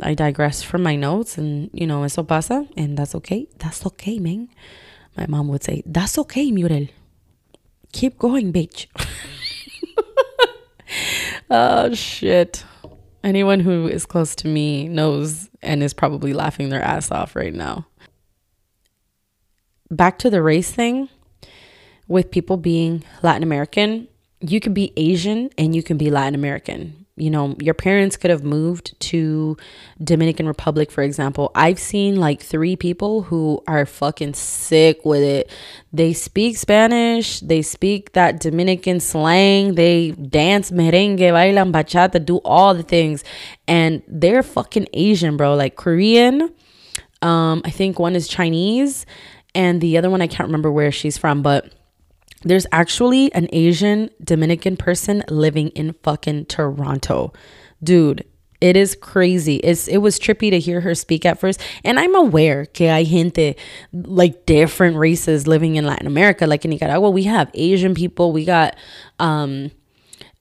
I digress from my notes and you know, eso pasa and that's okay. That's okay, man. My mom would say, That's okay, Muriel. Keep going, bitch. oh shit. Anyone who is close to me knows and is probably laughing their ass off right now. Back to the race thing with people being Latin American, you can be Asian and you can be Latin American you know your parents could have moved to dominican republic for example. I've seen like three people who are fucking sick with it. They speak spanish they speak that dominican slang they dance merengue bailan bachata do all the things. And they're fucking asian bro like korean um i think one is chinese and the other one i can't remember where she's from but there's actually an Asian Dominican person living in fucking Toronto. Dude, It is crazy. It's it was trippy to hear her speak at first. And I'm aware que hay gente like different races living in Latin America. Like in Nicaragua, we have Asian people, we got um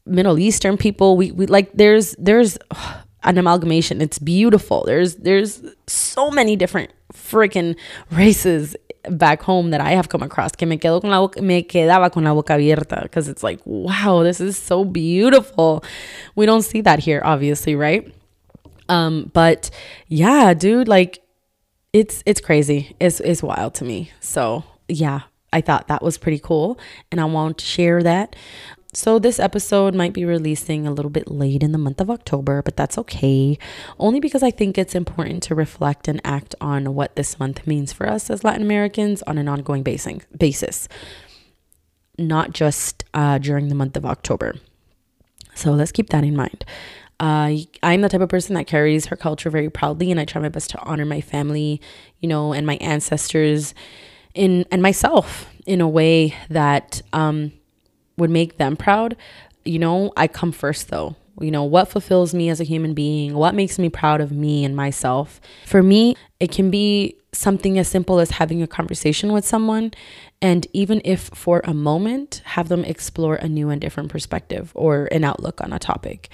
Middle Eastern people. We we like there's there's an amalgamation. It's beautiful. There's there's so many different freaking races back home that I have come across que me quedo con la boca, me quedaba con la boca abierta because it's like, wow, this is so beautiful. We don't see that here, obviously, right? Um, but yeah, dude, like it's it's crazy. It's it's wild to me. So yeah, I thought that was pretty cool, and I want to share that. So, this episode might be releasing a little bit late in the month of October, but that's okay. Only because I think it's important to reflect and act on what this month means for us as Latin Americans on an ongoing basis, not just uh, during the month of October. So, let's keep that in mind. Uh, I'm the type of person that carries her culture very proudly, and I try my best to honor my family, you know, and my ancestors in and myself in a way that um, would make them proud, you know, I come first though. You know, what fulfills me as a human being? What makes me proud of me and myself? For me, it can be something as simple as having a conversation with someone and even if for a moment, have them explore a new and different perspective or an outlook on a topic.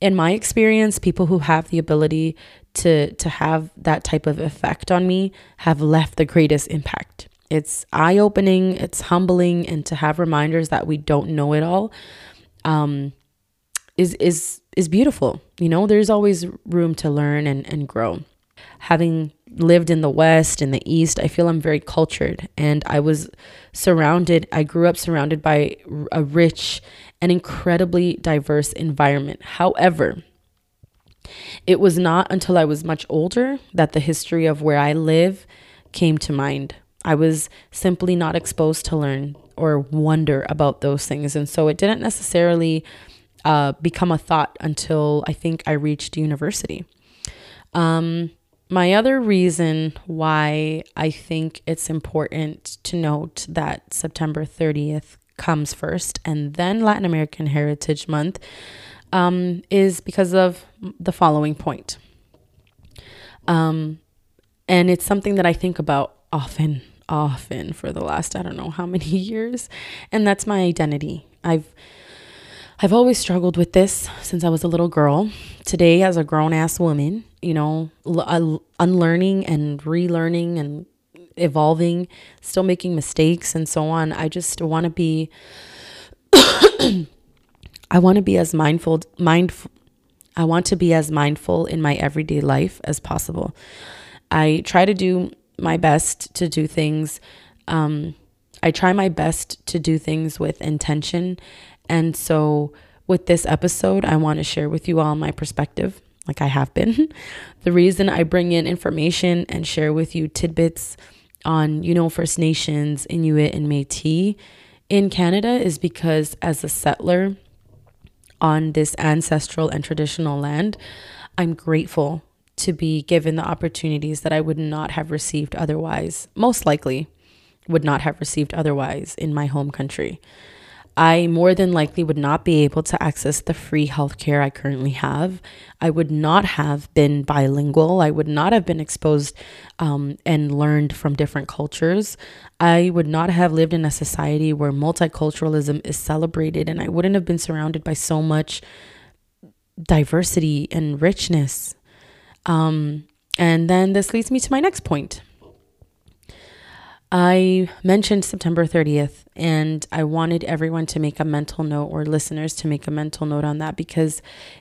In my experience, people who have the ability to to have that type of effect on me have left the greatest impact. It's eye opening, it's humbling, and to have reminders that we don't know it all um, is is is beautiful. You know, there's always room to learn and, and grow. Having lived in the West and the East, I feel I'm very cultured and I was surrounded, I grew up surrounded by a rich and incredibly diverse environment. However, it was not until I was much older that the history of where I live came to mind. I was simply not exposed to learn or wonder about those things. And so it didn't necessarily uh, become a thought until I think I reached university. Um, my other reason why I think it's important to note that September 30th comes first and then Latin American Heritage Month um, is because of the following point. Um, and it's something that I think about often, often for the last I don't know how many years, and that's my identity. I've I've always struggled with this since I was a little girl. Today, as a grown ass woman, you know, l- uh, unlearning and relearning and evolving, still making mistakes and so on. I just want to be. I want to be as mindful, mindful. I want to be as mindful in my everyday life as possible. I try to do my best to do things. Um, I try my best to do things with intention. And so, with this episode, I want to share with you all my perspective, like I have been. the reason I bring in information and share with you tidbits on, you know, First Nations, Inuit, and Metis in Canada is because as a settler on this ancestral and traditional land, I'm grateful to be given the opportunities that I would not have received otherwise, most likely would not have received otherwise in my home country. I more than likely would not be able to access the free healthcare I currently have. I would not have been bilingual. I would not have been exposed um, and learned from different cultures. I would not have lived in a society where multiculturalism is celebrated, and I wouldn't have been surrounded by so much diversity and richness um, and then this leads me to my next point. I mentioned September 30th, and I wanted everyone to make a mental note, or listeners to make a mental note on that, because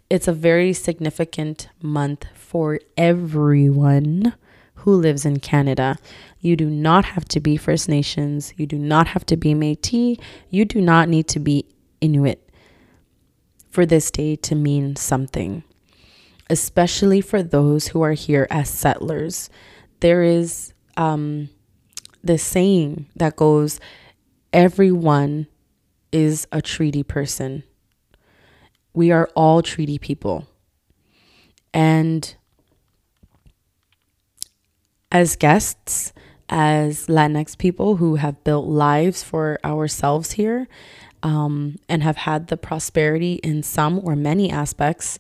it's a very significant month for everyone who lives in Canada. You do not have to be First Nations, you do not have to be Metis, you do not need to be Inuit for this day to mean something especially for those who are here as settlers. There is um, this saying that goes, everyone is a treaty person. We are all treaty people. And as guests, as Latinx people who have built lives for ourselves here um, and have had the prosperity in some or many aspects,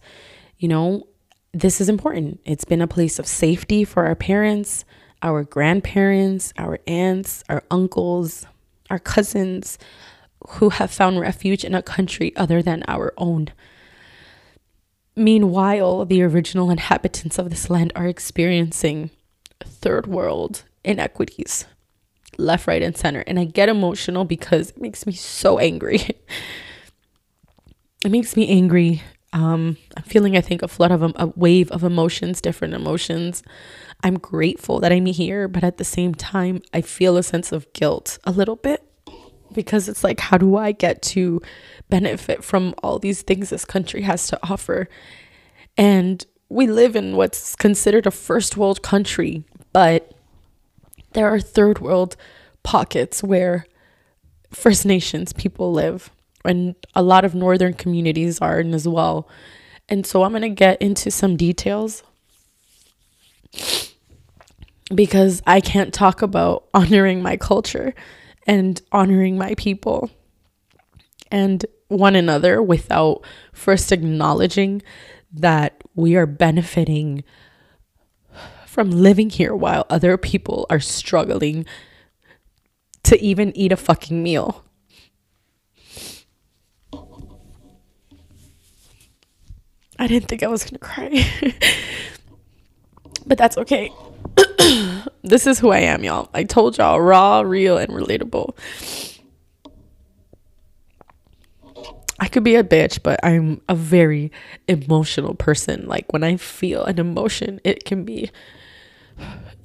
you know, this is important. It's been a place of safety for our parents, our grandparents, our aunts, our uncles, our cousins who have found refuge in a country other than our own. Meanwhile, the original inhabitants of this land are experiencing third world inequities left, right, and center. And I get emotional because it makes me so angry. it makes me angry. Um, I'm feeling, I think, a flood of a, a wave of emotions, different emotions. I'm grateful that I'm here, but at the same time, I feel a sense of guilt a little bit because it's like, how do I get to benefit from all these things this country has to offer? And we live in what's considered a first world country, but there are third world pockets where First Nations people live, and a lot of northern communities are in as well. And so I'm going to get into some details because I can't talk about honoring my culture and honoring my people and one another without first acknowledging that we are benefiting from living here while other people are struggling to even eat a fucking meal. I didn't think I was gonna cry. but that's okay. this is who I am, y'all. I told y'all raw, real, and relatable. I could be a bitch, but I'm a very emotional person. Like when I feel an emotion, it can be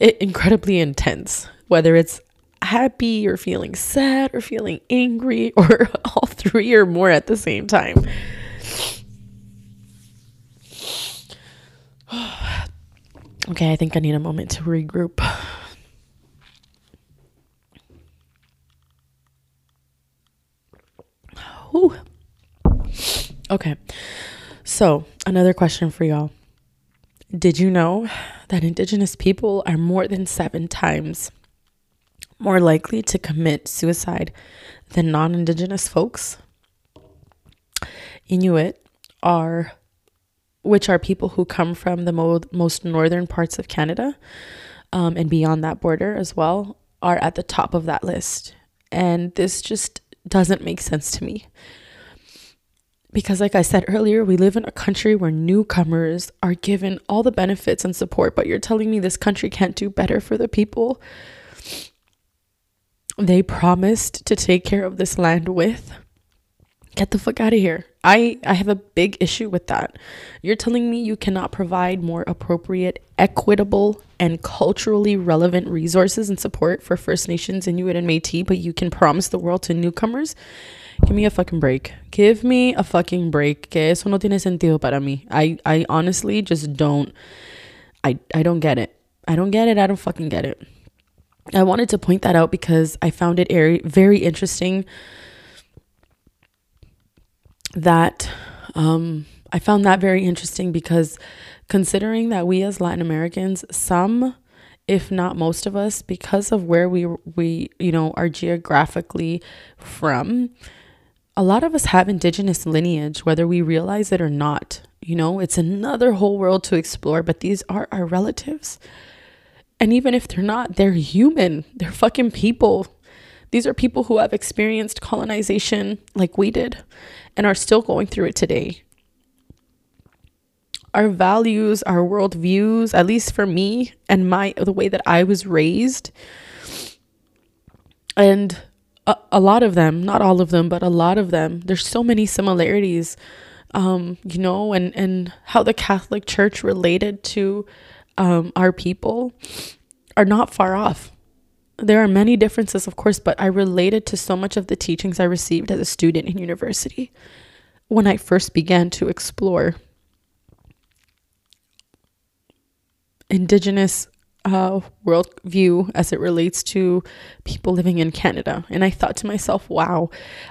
incredibly intense, whether it's happy or feeling sad or feeling angry or all three or more at the same time. Okay, I think I need a moment to regroup. Ooh. Okay. So, another question for y'all. Did you know that Indigenous people are more than seven times more likely to commit suicide than non Indigenous folks? Inuit are, which are people who come from the mo- most northern parts of Canada um, and beyond that border as well, are at the top of that list. And this just doesn't make sense to me. Because, like I said earlier, we live in a country where newcomers are given all the benefits and support, but you're telling me this country can't do better for the people they promised to take care of this land with? Get the fuck out of here. I, I have a big issue with that. You're telling me you cannot provide more appropriate, equitable, and culturally relevant resources and support for First Nations, Inuit, and Metis, but you can promise the world to newcomers? Give me a fucking break. Give me a fucking break. Que eso no tiene sentido para mí. I, I honestly just don't. I, I don't get it. I don't get it. I don't fucking get it. I wanted to point that out because I found it very, very interesting that um, I found that very interesting because considering that we as Latin Americans, some if not most of us because of where we we you know are geographically from a lot of us have indigenous lineage, whether we realize it or not. You know, it's another whole world to explore, but these are our relatives. And even if they're not, they're human. They're fucking people. These are people who have experienced colonization like we did and are still going through it today. Our values, our worldviews, at least for me and my the way that I was raised, and a, a lot of them, not all of them, but a lot of them, there's so many similarities, um, you know, and, and how the Catholic Church related to um, our people are not far off. There are many differences, of course, but I related to so much of the teachings I received as a student in university when I first began to explore indigenous uh, worldview as it relates to people living in Canada. And I thought to myself, wow,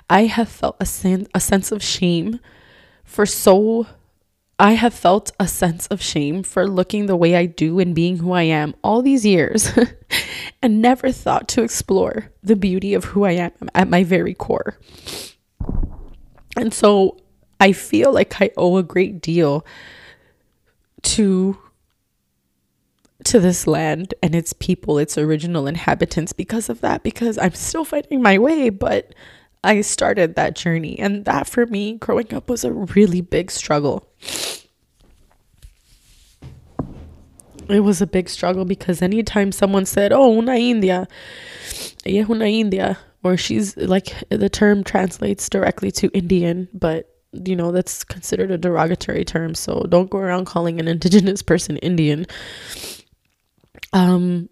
I have felt a, sen- a sense of shame for so. I have felt a sense of shame for looking the way I do and being who I am all these years and never thought to explore the beauty of who I am at my very core. And so I feel like I owe a great deal to to this land and its people, its original inhabitants because of that because I'm still finding my way, but I started that journey and that for me growing up was a really big struggle. It was a big struggle because anytime someone said, "Oh, una india," yeah, una india, or she's like the term translates directly to Indian, but you know that's considered a derogatory term so don't go around calling an indigenous person indian. Um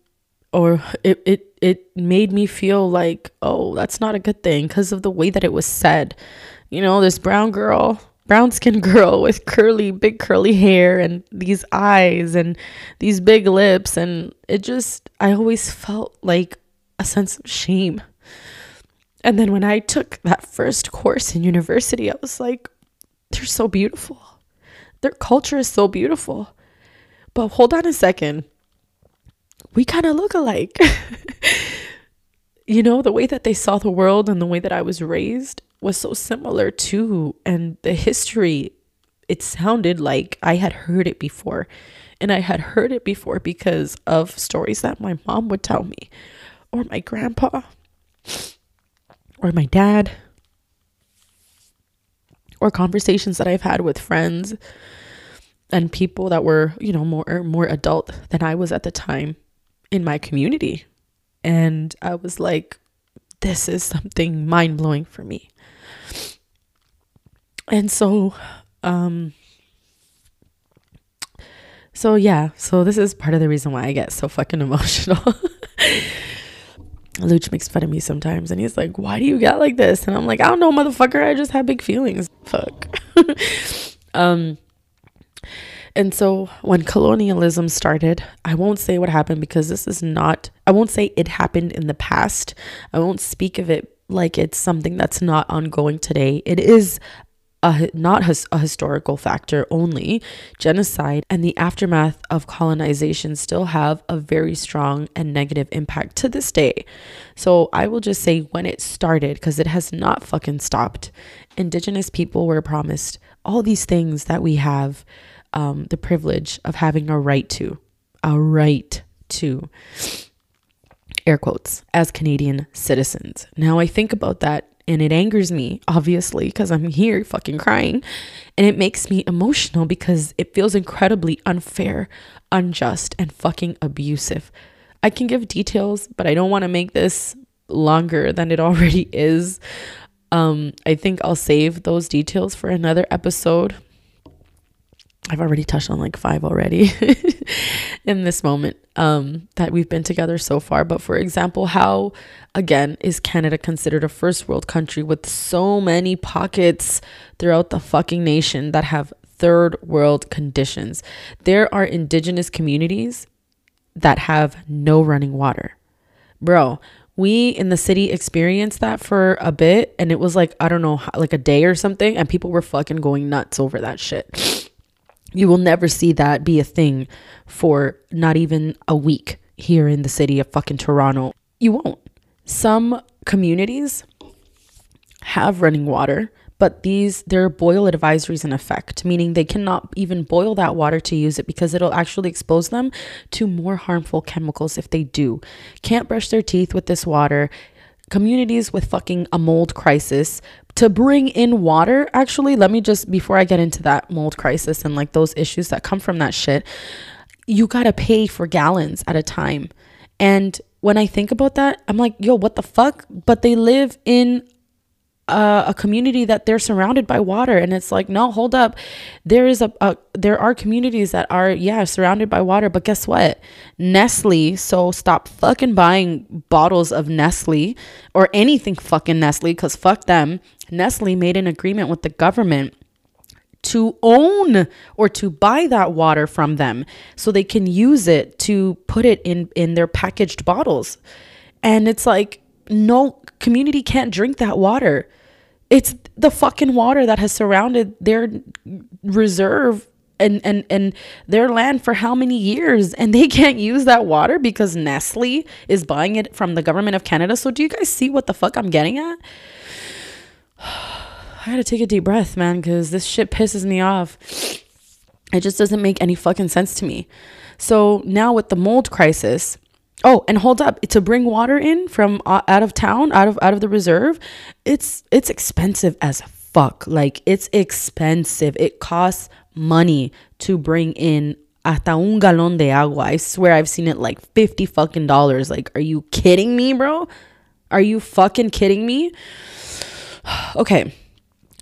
or it it it made me feel like oh that's not a good thing because of the way that it was said. You know this brown girl brown skinned girl with curly big curly hair and these eyes and these big lips and it just i always felt like a sense of shame and then when I took that first course in university, I was like, they're so beautiful. Their culture is so beautiful. But hold on a second. We kind of look alike. you know, the way that they saw the world and the way that I was raised was so similar too. And the history, it sounded like I had heard it before. And I had heard it before because of stories that my mom would tell me or my grandpa or my dad or conversations that I've had with friends and people that were, you know, more more adult than I was at the time in my community. And I was like this is something mind-blowing for me. And so um so yeah, so this is part of the reason why I get so fucking emotional. Luch makes fun of me sometimes and he's like, Why do you get like this? And I'm like, I don't know, motherfucker. I just have big feelings. Fuck. um, and so when colonialism started, I won't say what happened because this is not, I won't say it happened in the past. I won't speak of it like it's something that's not ongoing today. It is a, not his, a historical factor only, genocide and the aftermath of colonization still have a very strong and negative impact to this day. So I will just say when it started, because it has not fucking stopped, indigenous people were promised all these things that we have um, the privilege of having a right to, a right to air quotes as Canadian citizens. Now I think about that and it angers me, obviously, because I'm here fucking crying. And it makes me emotional because it feels incredibly unfair, unjust, and fucking abusive. I can give details, but I don't want to make this longer than it already is. Um, I think I'll save those details for another episode I've already touched on like five already in this moment um, that we've been together so far. But for example, how again is Canada considered a first world country with so many pockets throughout the fucking nation that have third world conditions? There are indigenous communities that have no running water. Bro, we in the city experienced that for a bit and it was like, I don't know, like a day or something, and people were fucking going nuts over that shit you will never see that be a thing for not even a week here in the city of fucking Toronto. You won't. Some communities have running water, but these there are boil advisories in effect, meaning they cannot even boil that water to use it because it'll actually expose them to more harmful chemicals if they do. Can't brush their teeth with this water. Communities with fucking a mold crisis to bring in water actually let me just before i get into that mold crisis and like those issues that come from that shit you gotta pay for gallons at a time. And when i think about that i'm like yo what the fuck? But they live in a, a community that they're surrounded by water. And it's like no hold up. There is a, a there are communities that are yeah surrounded by water. But guess what? Nestle so stop fucking buying bottles of nestle or anything fucking nestle because fuck them nestle made an agreement with the government to own or to buy that water from them so they can use it to put it in in their packaged bottles and it's like no community can't drink that water it's the fucking water that has surrounded their reserve and and and their land for how many years and they can't use that water because Nestle is buying it from the government of Canada. So do you guys see what the fuck I'm getting at? I got to take a deep breath, man, cuz this shit pisses me off. It just doesn't make any fucking sense to me. So now with the mold crisis, oh, and hold up, to bring water in from uh, out of town, out of out of the reserve, it's it's expensive as fuck. Like it's expensive. It costs money to bring in hasta un galón de agua. I swear I've seen it like 50 fucking dollars. Like, are you kidding me, bro? Are you fucking kidding me? okay,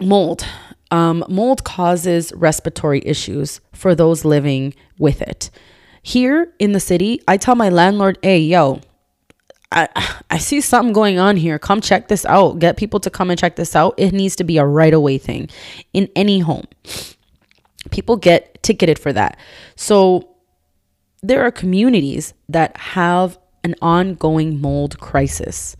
mold. Um, mold causes respiratory issues for those living with it. Here in the city, I tell my landlord, hey, yo, I, I see something going on here. Come check this out. Get people to come and check this out. It needs to be a right away thing in any home. People get ticketed for that. So there are communities that have an ongoing mold crisis.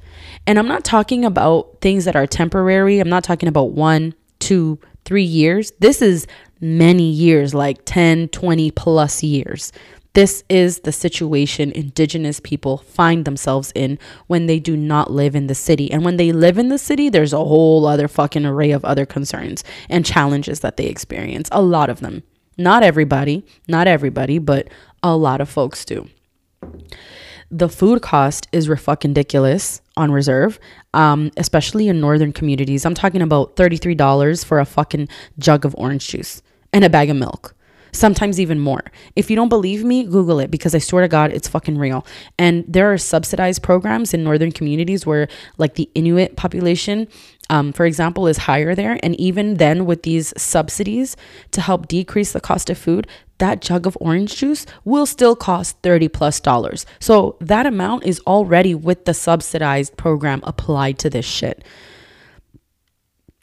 And I'm not talking about things that are temporary. I'm not talking about one, two, three years. This is many years, like 10, 20 plus years. This is the situation Indigenous people find themselves in when they do not live in the city. And when they live in the city, there's a whole other fucking array of other concerns and challenges that they experience. A lot of them. Not everybody, not everybody, but a lot of folks do. The food cost is fucking ridiculous on reserve, um, especially in northern communities. I'm talking about $33 for a fucking jug of orange juice and a bag of milk sometimes even more. If you don't believe me, Google it because I swear to God, it's fucking real. And there are subsidized programs in northern communities where, like, the Inuit population, um, for example, is higher there. And even then, with these subsidies to help decrease the cost of food, that jug of orange juice will still cost 30 plus dollars. So that amount is already with the subsidized program applied to this shit.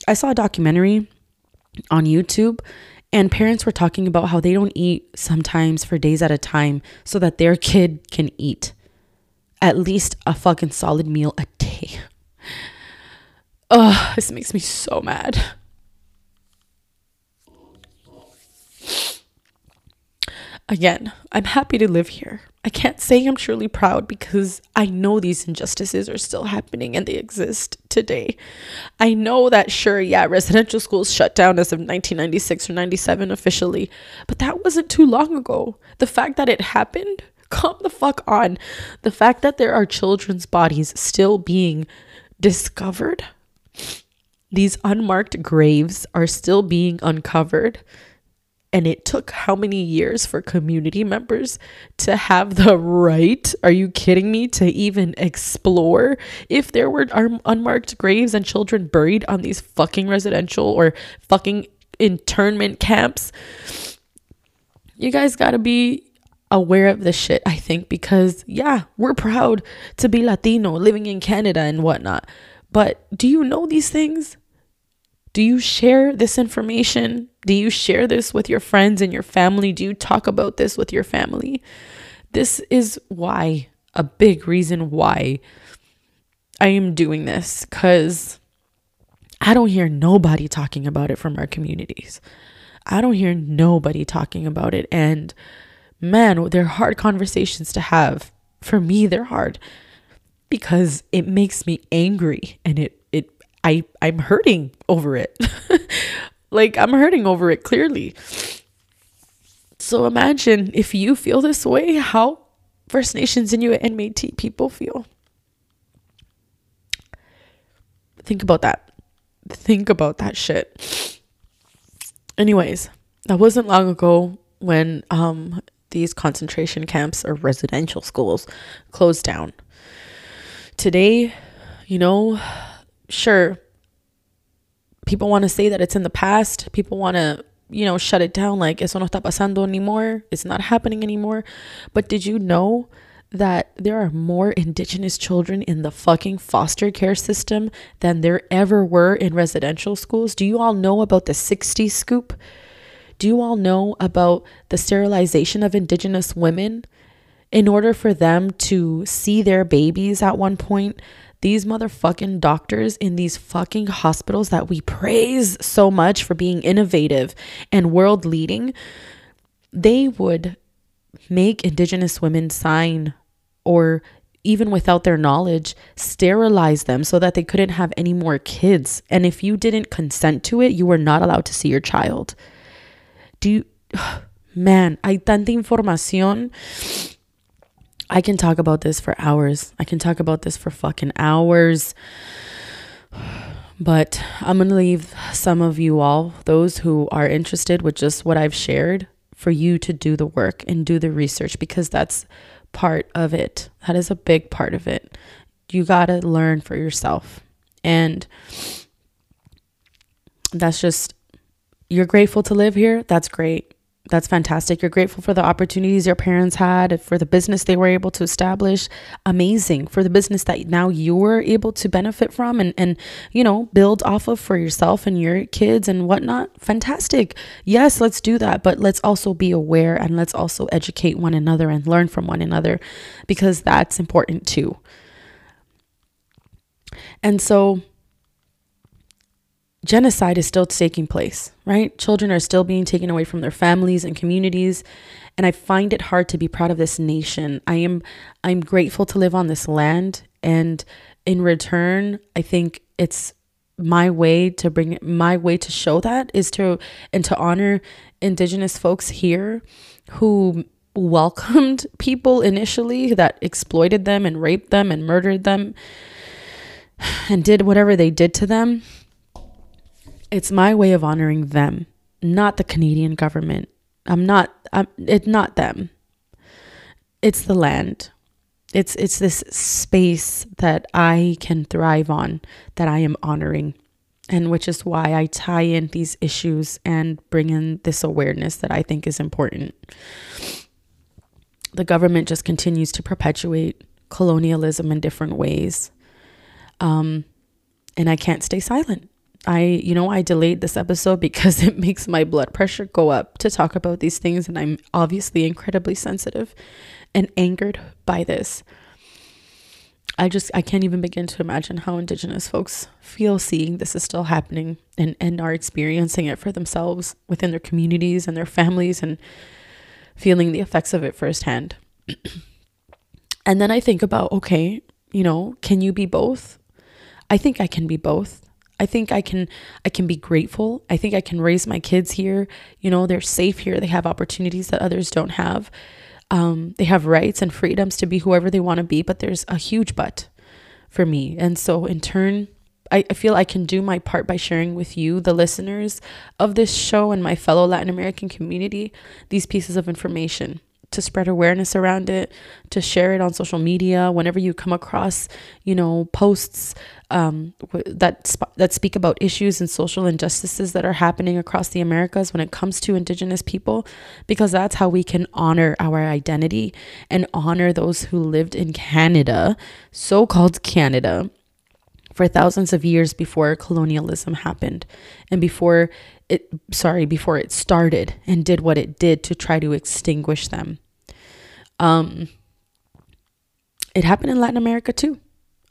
I saw a documentary on YouTube and parents were talking about how they don't eat sometimes for days at a time so that their kid can eat at least a fucking solid meal a day. Ugh, this makes me so mad. Again, I'm happy to live here. I can't say I'm truly proud because I know these injustices are still happening and they exist today. I know that, sure, yeah, residential schools shut down as of 1996 or 97 officially, but that wasn't too long ago. The fact that it happened, come the fuck on. The fact that there are children's bodies still being discovered, these unmarked graves are still being uncovered and it took how many years for community members to have the right, are you kidding me, to even explore if there were unmarked graves and children buried on these fucking residential or fucking internment camps? You guys gotta be aware of this shit, I think, because yeah, we're proud to be Latino living in Canada and whatnot. But do you know these things? Do you share this information? Do you share this with your friends and your family? Do you talk about this with your family? This is why, a big reason why I am doing this, because I don't hear nobody talking about it from our communities. I don't hear nobody talking about it. And man, they're hard conversations to have. For me, they're hard because it makes me angry and it it I I'm hurting over it. like I'm hurting over it clearly. So imagine if you feel this way, how First Nations, Inuit, and Métis people feel. Think about that. Think about that shit. Anyways, that wasn't long ago when um these concentration camps or residential schools closed down. Today, you know, sure, people want to say that it's in the past. People want to, you know, shut it down like eso no está pasando anymore. It's not happening anymore. But did you know that there are more indigenous children in the fucking foster care system than there ever were in residential schools? Do you all know about the 60 scoop? Do you all know about the sterilization of indigenous women? In order for them to see their babies at one point, these motherfucking doctors in these fucking hospitals that we praise so much for being innovative and world leading, they would make Indigenous women sign or even without their knowledge, sterilize them so that they couldn't have any more kids. And if you didn't consent to it, you were not allowed to see your child. Do you man, hay tanta información. I can talk about this for hours. I can talk about this for fucking hours. But I'm going to leave some of you all, those who are interested with just what I've shared, for you to do the work and do the research because that's part of it. That is a big part of it. You got to learn for yourself. And that's just, you're grateful to live here. That's great that's fantastic. You're grateful for the opportunities your parents had, for the business they were able to establish. Amazing. For the business that now you're able to benefit from and, and, you know, build off of for yourself and your kids and whatnot. Fantastic. Yes, let's do that. But let's also be aware and let's also educate one another and learn from one another because that's important too. And so, genocide is still taking place, right? Children are still being taken away from their families and communities. And I find it hard to be proud of this nation. I am I'm grateful to live on this land and in return, I think it's my way to bring my way to show that is to and to honor indigenous folks here who welcomed people initially that exploited them and raped them and murdered them and did whatever they did to them it's my way of honoring them, not the Canadian government. I'm not I'm it's not them. It's the land. It's it's this space that I can thrive on that I am honoring. And which is why I tie in these issues and bring in this awareness that I think is important. The government just continues to perpetuate colonialism in different ways. Um, and I can't stay silent. I, you know, I delayed this episode because it makes my blood pressure go up to talk about these things. And I'm obviously incredibly sensitive and angered by this. I just, I can't even begin to imagine how Indigenous folks feel seeing this is still happening and, and are experiencing it for themselves within their communities and their families and feeling the effects of it firsthand. and then I think about, okay, you know, can you be both? I think I can be both. I think I can I can be grateful. I think I can raise my kids here. You know, they're safe here. They have opportunities that others don't have. Um, they have rights and freedoms to be whoever they want to be, but there's a huge but for me. And so in turn, I, I feel I can do my part by sharing with you, the listeners of this show and my fellow Latin American community, these pieces of information to spread awareness around it, to share it on social media. Whenever you come across, you know, posts um, that sp- that speak about issues and social injustices that are happening across the Americas when it comes to Indigenous people, because that's how we can honor our identity and honor those who lived in Canada, so-called Canada, for thousands of years before colonialism happened and before it sorry before it started and did what it did to try to extinguish them um, it happened in Latin America too.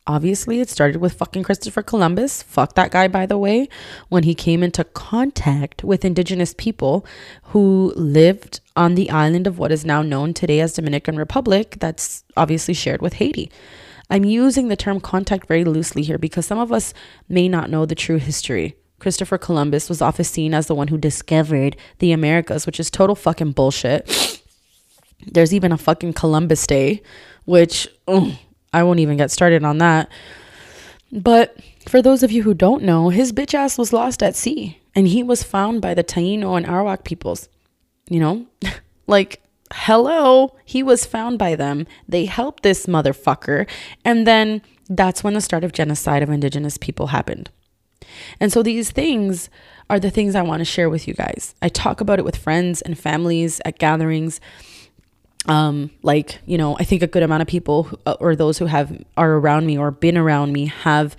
Obviously, it started with fucking Christopher Columbus. Fuck that guy, by the way, when he came into contact with indigenous people who lived on the island of what is now known today as Dominican Republic, that's obviously shared with Haiti. I'm using the term contact very loosely here because some of us may not know the true history. Christopher Columbus was often seen as the one who discovered the Americas, which is total fucking bullshit. There's even a fucking Columbus Day, which oh, I won't even get started on that. But for those of you who don't know, his bitch ass was lost at sea and he was found by the Taino and Arawak peoples. You know, like, hello, he was found by them. They helped this motherfucker. And then that's when the start of genocide of indigenous people happened. And so these things are the things I want to share with you guys. I talk about it with friends and families at gatherings um like you know i think a good amount of people who, uh, or those who have are around me or been around me have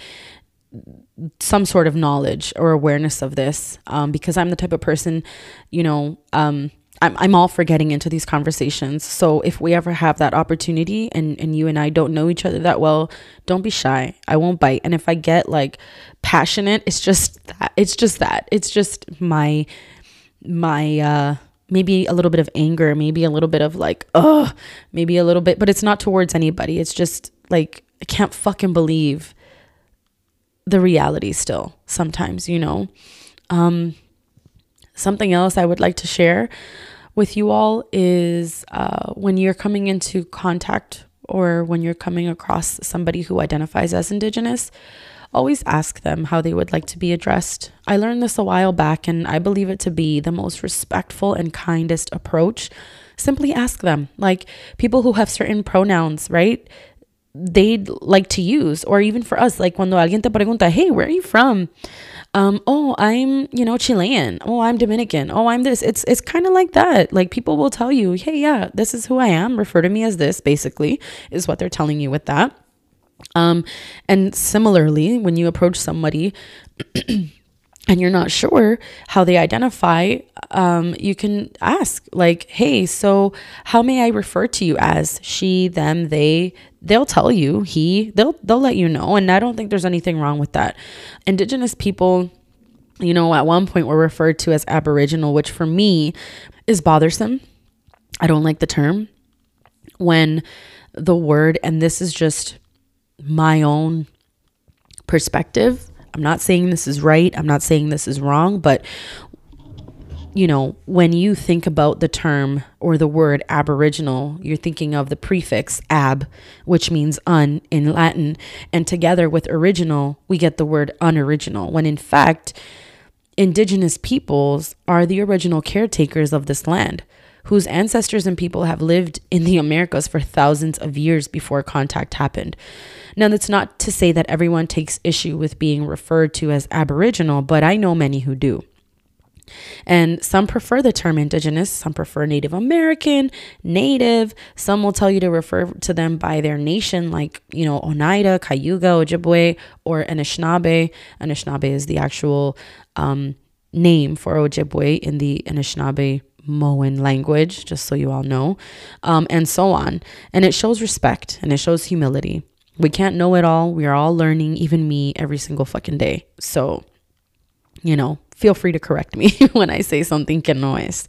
some sort of knowledge or awareness of this um because i'm the type of person you know um I'm, I'm all for getting into these conversations. So if we ever have that opportunity and, and you and I don't know each other that well, don't be shy. I won't bite. And if I get like passionate, it's just that. It's just that. It's just my my uh maybe a little bit of anger, maybe a little bit of like, oh, maybe a little bit, but it's not towards anybody. It's just like, I can't fucking believe the reality still sometimes, you know? Um, something else I would like to share with you all is uh, when you're coming into contact or when you're coming across somebody who identifies as Indigenous, always ask them how they would like to be addressed. I learned this a while back, and I believe it to be the most respectful and kindest approach. Simply ask them. Like people who have certain pronouns, right? They'd like to use, or even for us, like cuando alguien te pregunta, hey, where are you from? um, oh, I'm, you know, Chilean. Oh, I'm Dominican. Oh, I'm this. It's it's kind of like that. Like people will tell you, hey, yeah, this is who I am. Refer to me as this, basically, is what they're telling you with that. Um, and similarly, when you approach somebody and you're not sure how they identify, um, you can ask, like, hey, so how may I refer to you as she, them, they, they'll tell you he they'll they'll let you know and i don't think there's anything wrong with that. Indigenous people you know at one point were referred to as aboriginal which for me is bothersome. I don't like the term when the word and this is just my own perspective. I'm not saying this is right. I'm not saying this is wrong but you know, when you think about the term or the word Aboriginal, you're thinking of the prefix ab, which means un in Latin. And together with original, we get the word unoriginal, when in fact, indigenous peoples are the original caretakers of this land, whose ancestors and people have lived in the Americas for thousands of years before contact happened. Now, that's not to say that everyone takes issue with being referred to as Aboriginal, but I know many who do. And some prefer the term indigenous, some prefer Native American, Native. Some will tell you to refer to them by their nation, like, you know, Oneida, Cayuga, Ojibwe, or Anishinaabe. Anishinaabe is the actual um, name for Ojibwe in the Anishinaabe Moan language, just so you all know, um, and so on. And it shows respect and it shows humility. We can't know it all. We are all learning, even me, every single fucking day. So, you know, feel free to correct me when I say something que no es.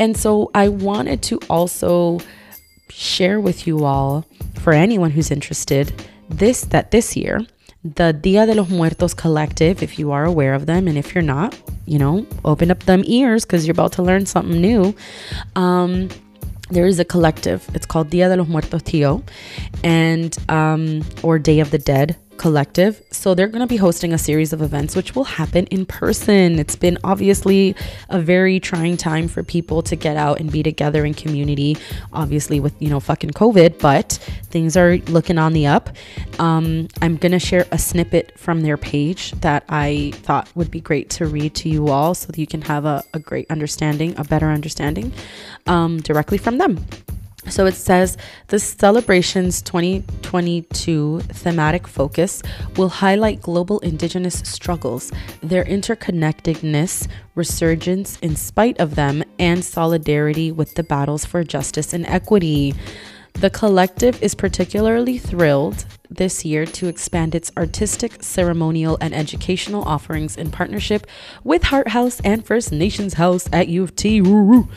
And so I wanted to also share with you all, for anyone who's interested, this that this year, the Dia de los Muertos Collective, if you are aware of them, and if you're not, you know, open up them ears because you're about to learn something new. Um, there is a collective. It's called Dia de los Muertos Tío, and um, or Day of the Dead collective. So they're going to be hosting a series of events which will happen in person. It's been obviously a very trying time for people to get out and be together in community, obviously with, you know, fucking COVID, but things are looking on the up. Um, I'm going to share a snippet from their page that I thought would be great to read to you all so that you can have a, a great understanding, a better understanding um, directly from them. So it says the celebration's 2022 thematic focus will highlight global indigenous struggles, their interconnectedness, resurgence in spite of them, and solidarity with the battles for justice and equity. The collective is particularly thrilled this year to expand its artistic, ceremonial, and educational offerings in partnership with Hart House and First Nations House at U of T. Woo woo.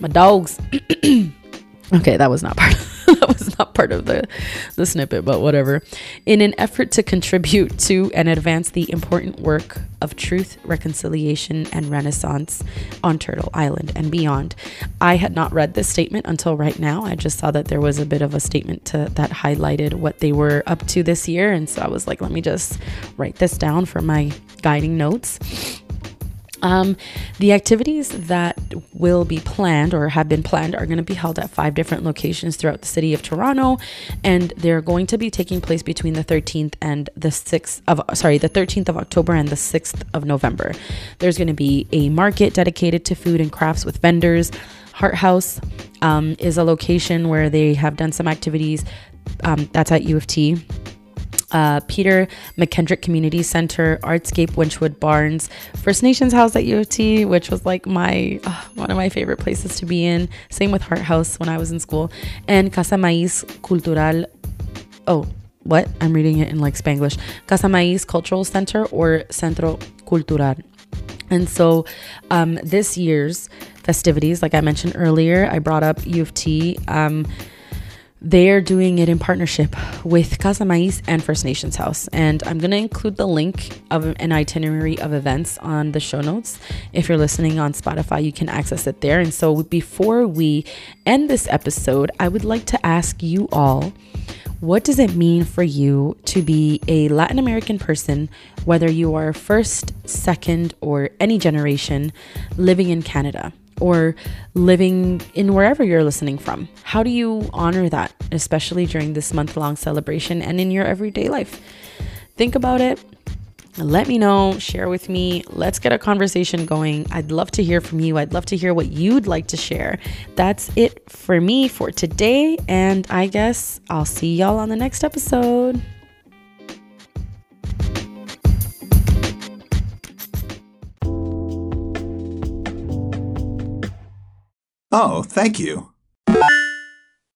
My dogs. Okay, that was not part. Of, that was not part of the the snippet, but whatever. In an effort to contribute to and advance the important work of truth, reconciliation, and renaissance on Turtle Island and beyond, I had not read this statement until right now. I just saw that there was a bit of a statement to, that highlighted what they were up to this year, and so I was like, let me just write this down for my guiding notes. Um, the activities that will be planned or have been planned are going to be held at five different locations throughout the city of Toronto, and they're going to be taking place between the 13th and the 6th of sorry, the 13th of October and the 6th of November. There's going to be a market dedicated to food and crafts with vendors. Hart House um, is a location where they have done some activities. Um, that's at U of T uh, Peter McKendrick Community Center, Artscape Wychwood Barns, First Nations House at U of T, which was like my uh, one of my favorite places to be in. Same with Hart House when I was in school, and Casa Maíz Cultural. Oh, what? I'm reading it in like Spanglish. Casa Maíz Cultural Center or Centro Cultural. And so, um, this year's festivities, like I mentioned earlier, I brought up U of T. Um, They're doing it in partnership with Casa Maiz and First Nations House. And I'm going to include the link of an itinerary of events on the show notes. If you're listening on Spotify, you can access it there. And so before we end this episode, I would like to ask you all what does it mean for you to be a Latin American person, whether you are first, second, or any generation living in Canada? Or living in wherever you're listening from. How do you honor that, especially during this month long celebration and in your everyday life? Think about it. Let me know, share with me. Let's get a conversation going. I'd love to hear from you. I'd love to hear what you'd like to share. That's it for me for today. And I guess I'll see y'all on the next episode. Oh, thank you.